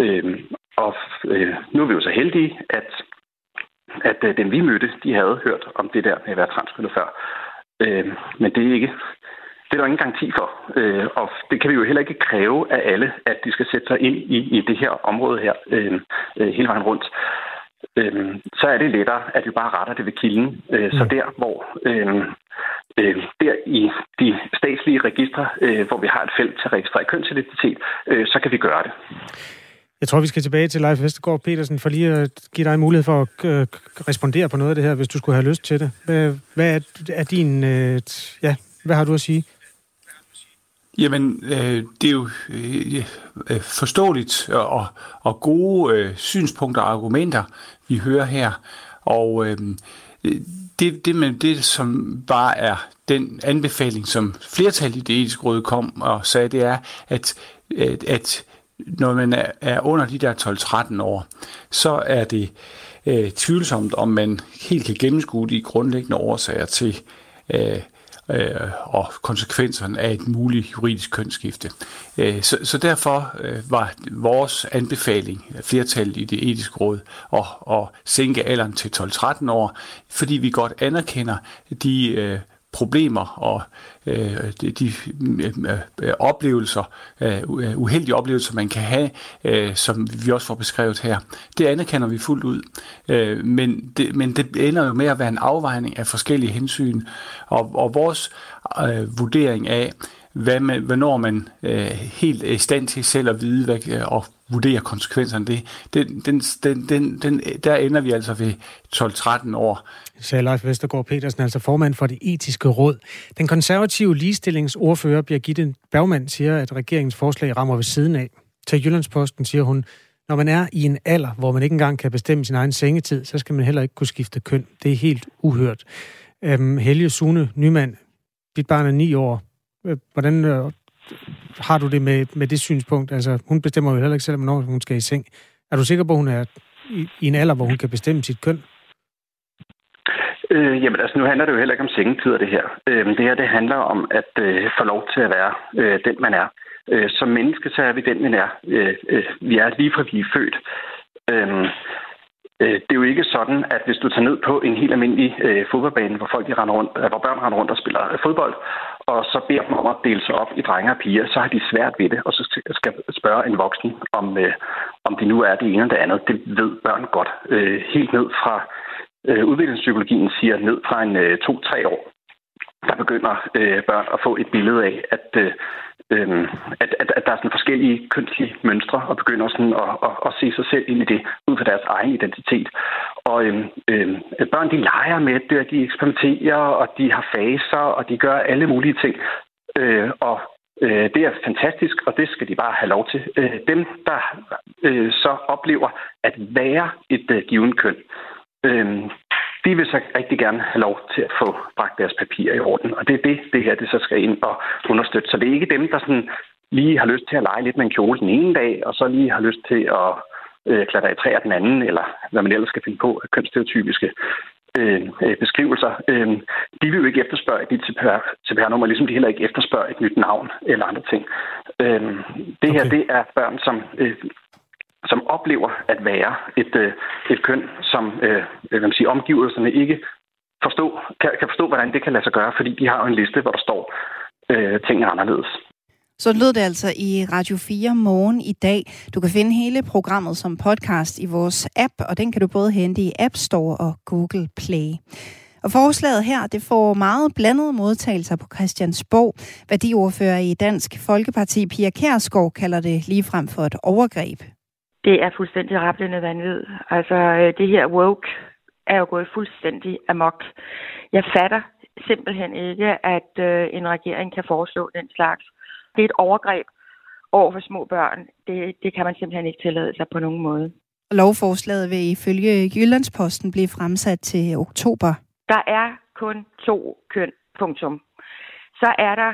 Øh, og øh, nu er vi jo så heldige, at, at øh, dem vi mødte, de havde hørt om det der med at være transkønnet før. Øh, men det er ikke det er der ingen garanti for. Øh, og det kan vi jo heller ikke kræve af alle, at de skal sætte sig ind i, i det her område her øh, øh, hele vejen rundt. Øh, så er det lettere, at vi bare retter det ved kilden. Øh, så der, hvor øh, øh, der i de statslige registre, øh, hvor vi har et felt til at registrere kønsidentitet, øh, så kan vi gøre det. Jeg tror, vi skal tilbage til Leif Vestergaard Petersen, for lige at give dig mulighed for at øh, respondere på noget af det her, hvis du skulle have lyst til det. Hvad, hvad er, er din... Øh, ja, hvad har du at sige? Jamen, øh, det er jo øh, øh forståeligt og, og gode øh, synspunkter og argumenter, vi hører her. Og øh, det, det, med det, som bare er den anbefaling, som flertallet i det etiske råd kom og sagde, det er, at, at, at når man er, er under de der 12-13 år, så er det øh, tvivlsomt, om man helt kan gennemskue de grundlæggende årsager til øh, øh, og konsekvenserne af et muligt juridisk kønsskifte. Øh, så, så derfor øh, var vores anbefaling, øh, flertallet i det etiske råd, at, at sænke alderen til 12-13 år, fordi vi godt anerkender de øh, problemer og øh, de, de øh, oplevelser, øh, øh, uheldige oplevelser, man kan have, øh, som vi også får beskrevet her. Det anerkender vi fuldt ud. Øh, men, det, men det ender jo med at være en afvejning af forskellige hensyn, og, og vores øh, vurdering af, hvad man, hvornår man øh, helt er i stand til selv at vide hvad, øh, og vurdere konsekvenserne af det, den, den, den, den, den, der ender vi altså ved 12-13 år. Sagde Leif Vestergaard Petersen, altså formand for det etiske råd. Den konservative ligestillingsordfører Birgitte Bergmann siger, at regeringens forslag rammer ved siden af. Til Jyllandsposten siger hun, når man er i en alder, hvor man ikke engang kan bestemme sin egen sengetid, så skal man heller ikke kunne skifte køn. Det er helt uhørt. Øhm, Helge Sune Nyman, dit barn er ni år. Øh, Hvordan øh, har du det med, med det synspunkt? Altså, hun bestemmer jo heller ikke selv, hvornår hun skal i seng. Er du sikker på, at hun er i, i en alder, hvor hun kan bestemme sit køn? Øh, jamen altså, nu handler det jo heller ikke om sengetider, det her. Øh, det her, det handler om at øh, få lov til at være øh, den, man er. Øh, som menneske, så er vi den, man er. Øh, øh, vi er lige fra vi er født. Øh, øh, det er jo ikke sådan, at hvis du tager ned på en helt almindelig øh, fodboldbane, hvor folk de render rundt, øh, hvor børn render rundt og spiller øh, fodbold, og så beder dem om at dele sig op i drenge og piger, så har de svært ved det, og så skal spørge en voksen, om, øh, om de nu er det ene eller det andet. Det ved børn godt. Øh, helt ned fra øh, udviklingspsykologien siger ned fra en øh, to-tre år, der begynder øh, børn at få et billede af, at, øh, øhm, at, at, at der er sådan forskellige kønslige mønstre, og begynder sådan at, at, at se sig selv ind i det, ud fra deres egen identitet. Og øh, øh, børn, de leger med det, og de eksperimenterer, og de har faser, og de gør alle mulige ting. Øh, og øh, det er fantastisk, og det skal de bare have lov til. Øh, dem, der øh, så oplever at være et øh, given køn, øh, de vil så rigtig gerne have lov til at få bragt deres papirer i orden. Og det er det, det her det så skal ind og understøtte. Så det er ikke dem, der sådan lige har lyst til at lege lidt med en kjole den ene dag, og så lige har lyst til at øh, klatre i træer den anden, eller hvad man ellers skal finde på af kønsstereotypiske øh, øh, beskrivelser. Øh, de vil jo ikke efterspørge nyt CPR-nummer, ligesom de heller ikke efterspørger et nyt navn eller andre ting. Øh, det her, Okay. det er børn, som øh, som oplever at være et, øh, et køn, som øh, hvad man siger, omgivelserne ikke forstå, kan, kan forstå, hvordan det kan lade sig gøre, fordi de har jo en liste, hvor der står øh, ting er anderledes. Så lød det altså i Radio 4 morgen i dag. Du kan finde hele programmet som podcast i vores app, og den kan du både hente i App Store og Google Play. Og forslaget her, det får meget blandede modtagelser på Christiansborg. Værdiordfører i Dansk Folkeparti, Pia Kærsgaard, kalder det ligefrem for et overgreb. Det er fuldstændig rappelende vanvid. Altså, øh, det her woke er jo gået fuldstændig amok. Jeg fatter simpelthen ikke, at øh, en regering kan foreslå den slags. Det er et overgreb over for små børn. Det, det kan man simpelthen ikke tillade sig på nogen måde. Lovforslaget vil ifølge Jyllandsposten blive fremsat til oktober. Der er kun to køn, punktum. Så er der,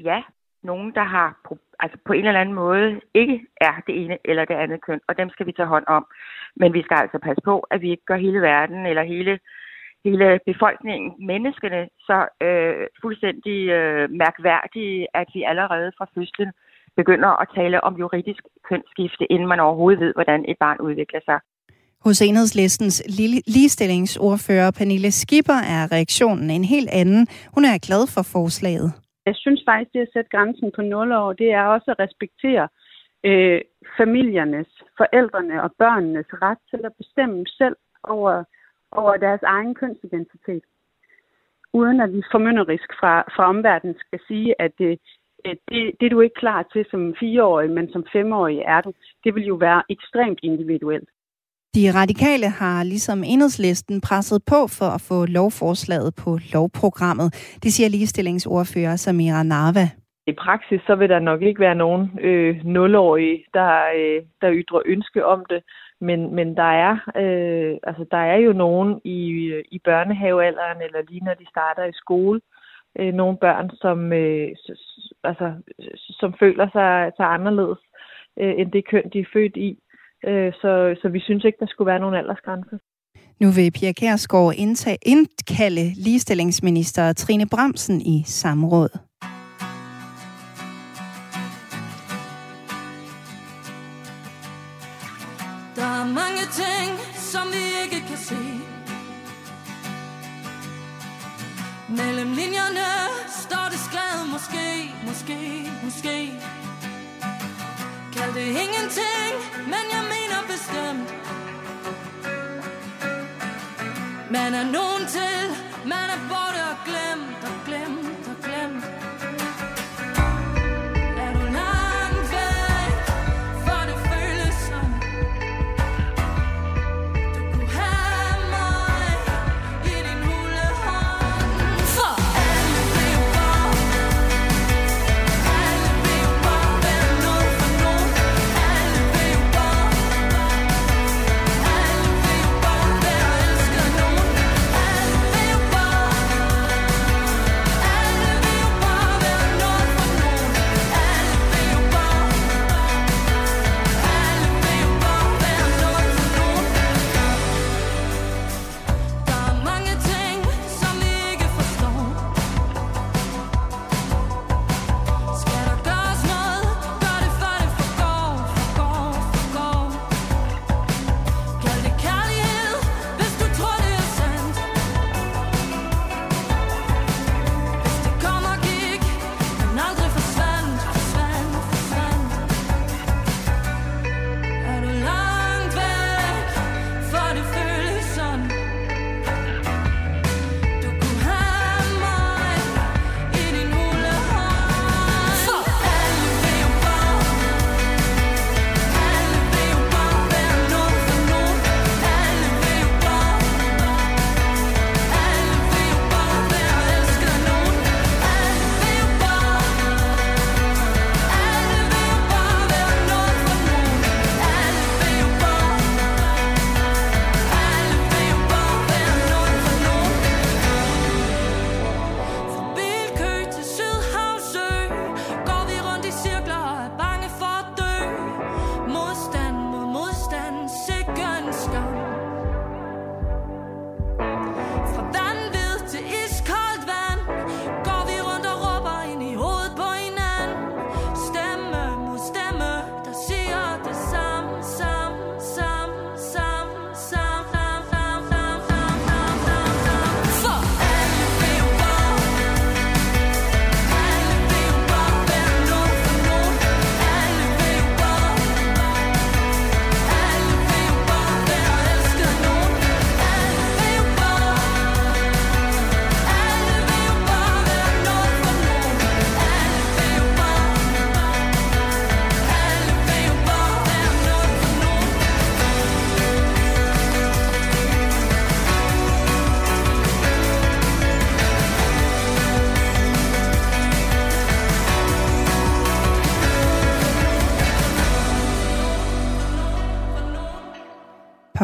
ja, nogen, der har altså på en eller anden måde ikke er det ene eller det andet køn, og dem skal vi tage hånd om. Men vi skal altså passe på, at vi ikke gør hele verden eller hele, hele befolkningen, menneskene, så øh, fuldstændig øh, mærkværdige, at vi allerede fra fødslen begynder at tale om juridisk kønsskifte, inden man overhovedet ved, hvordan et barn udvikler sig. Hos enhedslistens ligestillingsordfører Pernille Skipper er reaktionen en helt anden. Hun er glad for forslaget. Jeg synes faktisk, det at sætte grænsen på 0 år, det er også at respektere øh, familiernes, forældrene og børnenes ret til at bestemme selv over, over deres egen kønsidentitet. Uden at vi formynderisk fra, fra omverdenen skal sige, at øh, det, det, det, du er du ikke klar til som fireårig, men som femårig er du. Det vil jo være ekstremt individuelt. De radikale har ligesom enhedslisten presset på for at få lovforslaget på lovprogrammet. Det siger ligestillingsordfører Samira Narva. I praksis så vil der nok ikke være nogen øh, nulårige, der, øh, der ytrer ønske om det, men, men der, er, øh, altså, der er jo nogen i, i børnehavealderen, eller lige når de starter i skole, øh, nogle børn, som, øh, altså, som føler sig, sig anderledes øh, end det køn, de er født i. Øh, så, så vi synes ikke, der skulle være nogen aldersgrænse. Nu vil Pia Kærsgaard indtage, indkalde ligestillingsminister Trine Bramsen i samråd. Der er mange ting, som vi ikke kan se. Mellem linjerne står det skrevet måske, måske, måske Kald det ingenting, men jeg Man er nogen til,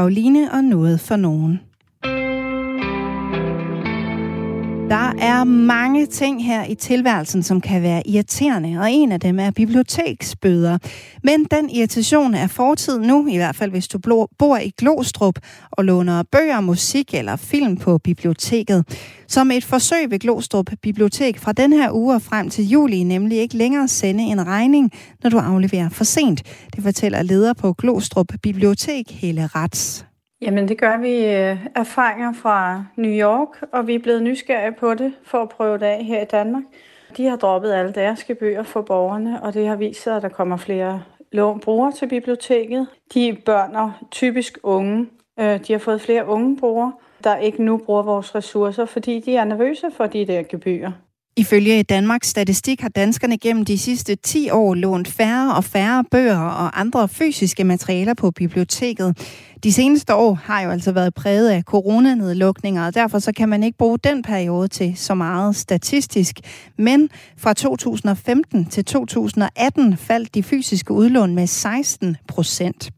Karoline og noget for nogen. Ting her i tilværelsen, som kan være irriterende, og en af dem er biblioteksbøder. Men den irritation er fortid nu, i hvert fald hvis du bor i Glostrup og låner bøger, musik eller film på biblioteket. Som et forsøg ved Glostrup Bibliotek fra den her uge og frem til juli nemlig ikke længere sende en regning, når du afleverer for sent. Det fortæller leder på Glostrup Bibliotek, Helle Rats. Jamen det gør vi øh, erfaringer fra New York, og vi er blevet nysgerrige på det for at prøve det af her i Danmark. De har droppet alle deres gebyrer for borgerne, og det har vist sig, at der kommer flere lån brugere til biblioteket. De børn og typisk unge, øh, de har fået flere unge brugere, der ikke nu bruger vores ressourcer, fordi de er nervøse for de der gebyrer. Ifølge Danmarks Statistik har danskerne gennem de sidste 10 år lånt færre og færre bøger og andre fysiske materialer på biblioteket. De seneste år har jo altså været præget af coronanedlukninger, og derfor så kan man ikke bruge den periode til så meget statistisk. Men fra 2015 til 2018 faldt de fysiske udlån med 16 procent.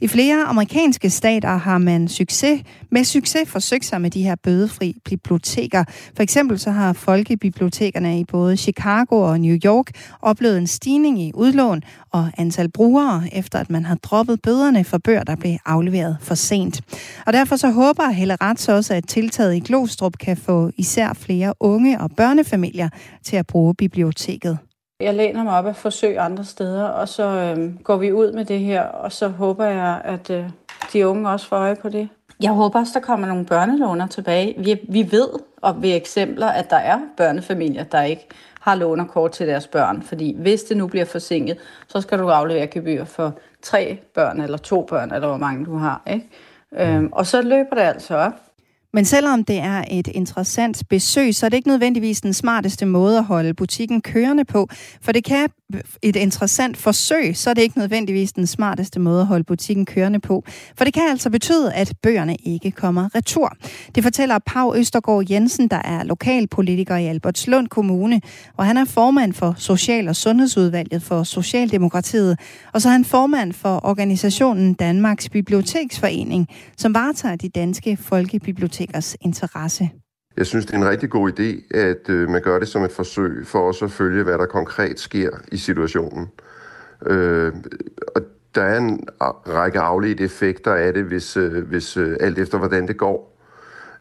I flere amerikanske stater har man succes, med succes forsøgt sig med de her bødefri biblioteker. For eksempel så har folkebibliotekerne i både Chicago og New York oplevet en stigning i udlån og antal brugere, efter at man har droppet bøderne for bøger, der blev afleveret for sent. Og derfor så håber Helle Rats også, at tiltaget i Glostrup kan få især flere unge og børnefamilier til at bruge biblioteket. Jeg læner mig op af forsøg andre steder, og så øh, går vi ud med det her, og så håber jeg, at øh, de unge også får øje på det. Jeg håber også, der kommer nogle børnelåner tilbage. Vi, vi ved, og ved eksempler, at der er børnefamilier, der ikke har lånerkort til deres børn. Fordi hvis det nu bliver forsinket, så skal du aflevere gebyr for tre børn, eller to børn, eller hvor mange du har. Ikke? Øhm, og så løber det altså op. Men selvom det er et interessant besøg, så er det ikke nødvendigvis den smarteste måde at holde butikken kørende på. For det kan et interessant forsøg, så er det ikke nødvendigvis den smarteste måde at holde butikken kørende på. For det kan altså betyde, at bøgerne ikke kommer retur. Det fortæller Pau Østergaard Jensen, der er lokalpolitiker i Albertslund Kommune, og han er formand for Social- og Sundhedsudvalget for Socialdemokratiet, og så er han formand for organisationen Danmarks Biblioteksforening, som varetager de danske folkebibliotekers interesse. Jeg synes, det er en rigtig god idé, at øh, man gør det som et forsøg for også at følge, hvad der konkret sker i situationen. Øh, og der er en række afledte effekter af det, hvis, øh, hvis øh, alt efter hvordan det går.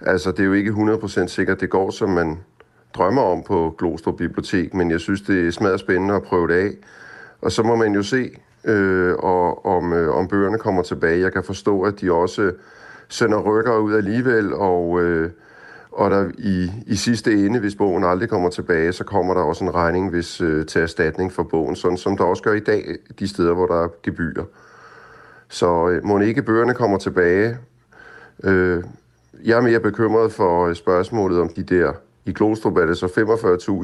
Altså, det er jo ikke 100% sikkert, det går, som man drømmer om på Glostrup Bibliotek, men jeg synes, det er smadret spændende at prøve det af. Og så må man jo se, øh, og, om, øh, om bøgerne kommer tilbage. Jeg kan forstå, at de også sender rykker ud alligevel, og, øh, og der i, i sidste ende, hvis bogen aldrig kommer tilbage, så kommer der også en regning hvis, øh, til erstatning for bogen, sådan som der også gør i dag de steder, hvor der er gebyrer. Så øh, må ikke bøgerne kommer tilbage. Øh, jeg er mere bekymret for øh, spørgsmålet om de der, i Glostrup er det så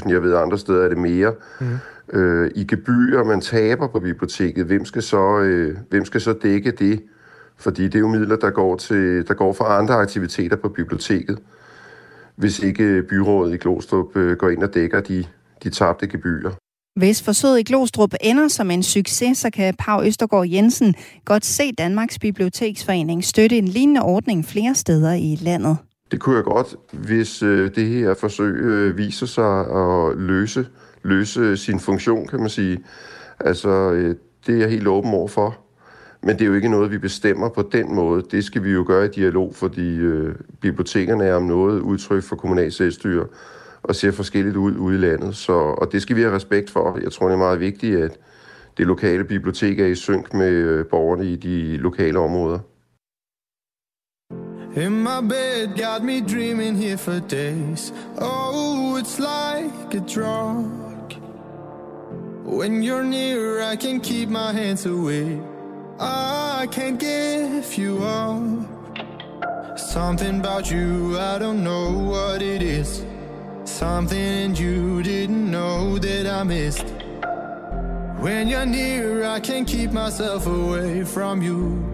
45.000, jeg ved andre steder er det mere, Mm. øh, i gebyrer, man taber på biblioteket. Hvem skal, så, øh, hvem skal så dække det? Fordi det er jo midler, der går, til, der går for andre aktiviteter på biblioteket, hvis ikke byrådet i Glostrup øh, går ind og dækker de, de tabte gebyrer. Hvis forsøget i Glostrup ender som en succes, så kan Pau Østergaard Jensen godt se Danmarks Biblioteksforening støtte en lignende ordning flere steder i landet. Det kunne jeg godt, hvis øh, det her forsøg øh, viser sig at løse, løse sin funktion, kan man sige. Altså, det er jeg helt åben over for. Men det er jo ikke noget, vi bestemmer på den måde. Det skal vi jo gøre i dialog, fordi øh, bibliotekerne er om noget udtryk for kommunal selvstyre og ser forskelligt ud ude i landet. Så, og det skal vi have respekt for. Jeg tror, det er meget vigtigt, at det lokale bibliotek er i synk med øh, borgerne i de lokale områder. In my bed, got me dreaming here for days. Oh, it's like a drug. When you're near, I can keep my hands away. I can't give you up. Something about you, I don't know what it is. Something you didn't know that I missed. When you're near, I can't keep myself away from you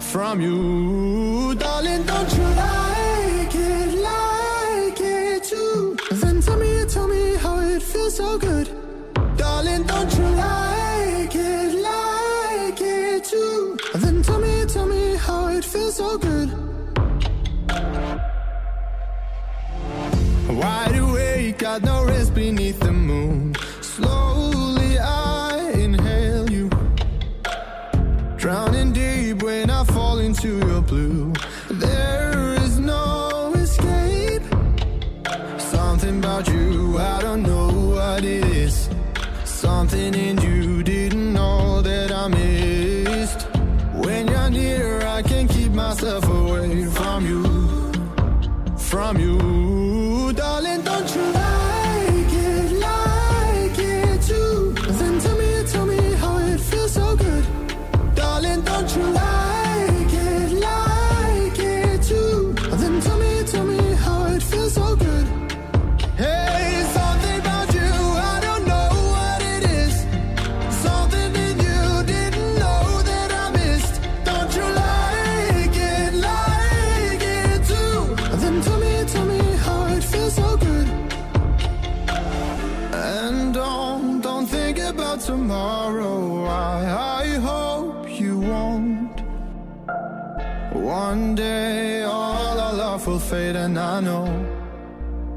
from you. Darling, don't you like it, like it too? Then tell me, tell me how it feels so good. Darling, don't you Wide awake, got no rest beneath the moon. Slowly I inhale you. Drowning deep when I fall into your blue. There is no escape. Something about you, I don't know what it is. Something in you didn't know that I missed. When you're near, I can't keep myself away from you. From you, and I know.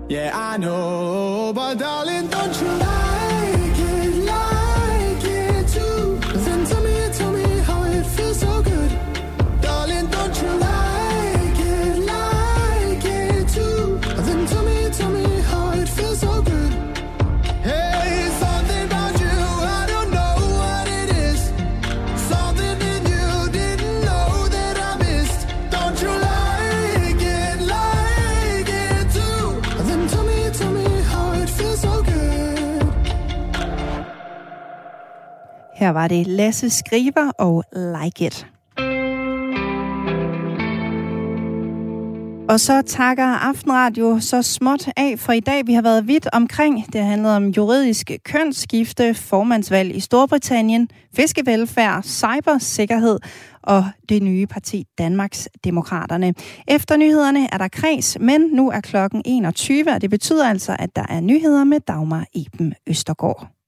Yeah, I know. But darling, don't you like Her var det Lasse Skriver og Like It. Og så takker Aftenradio så småt af for i dag. Vi har været vidt omkring. Det handlede om juridisk kønsskifte, formandsvalg i Storbritannien, fiskevelfærd, cybersikkerhed og det nye parti Danmarks Demokraterne. Efter nyhederne er der kreds, men nu er klokken 21, og det betyder altså, at der er nyheder med Dagmar Eben Østergaard.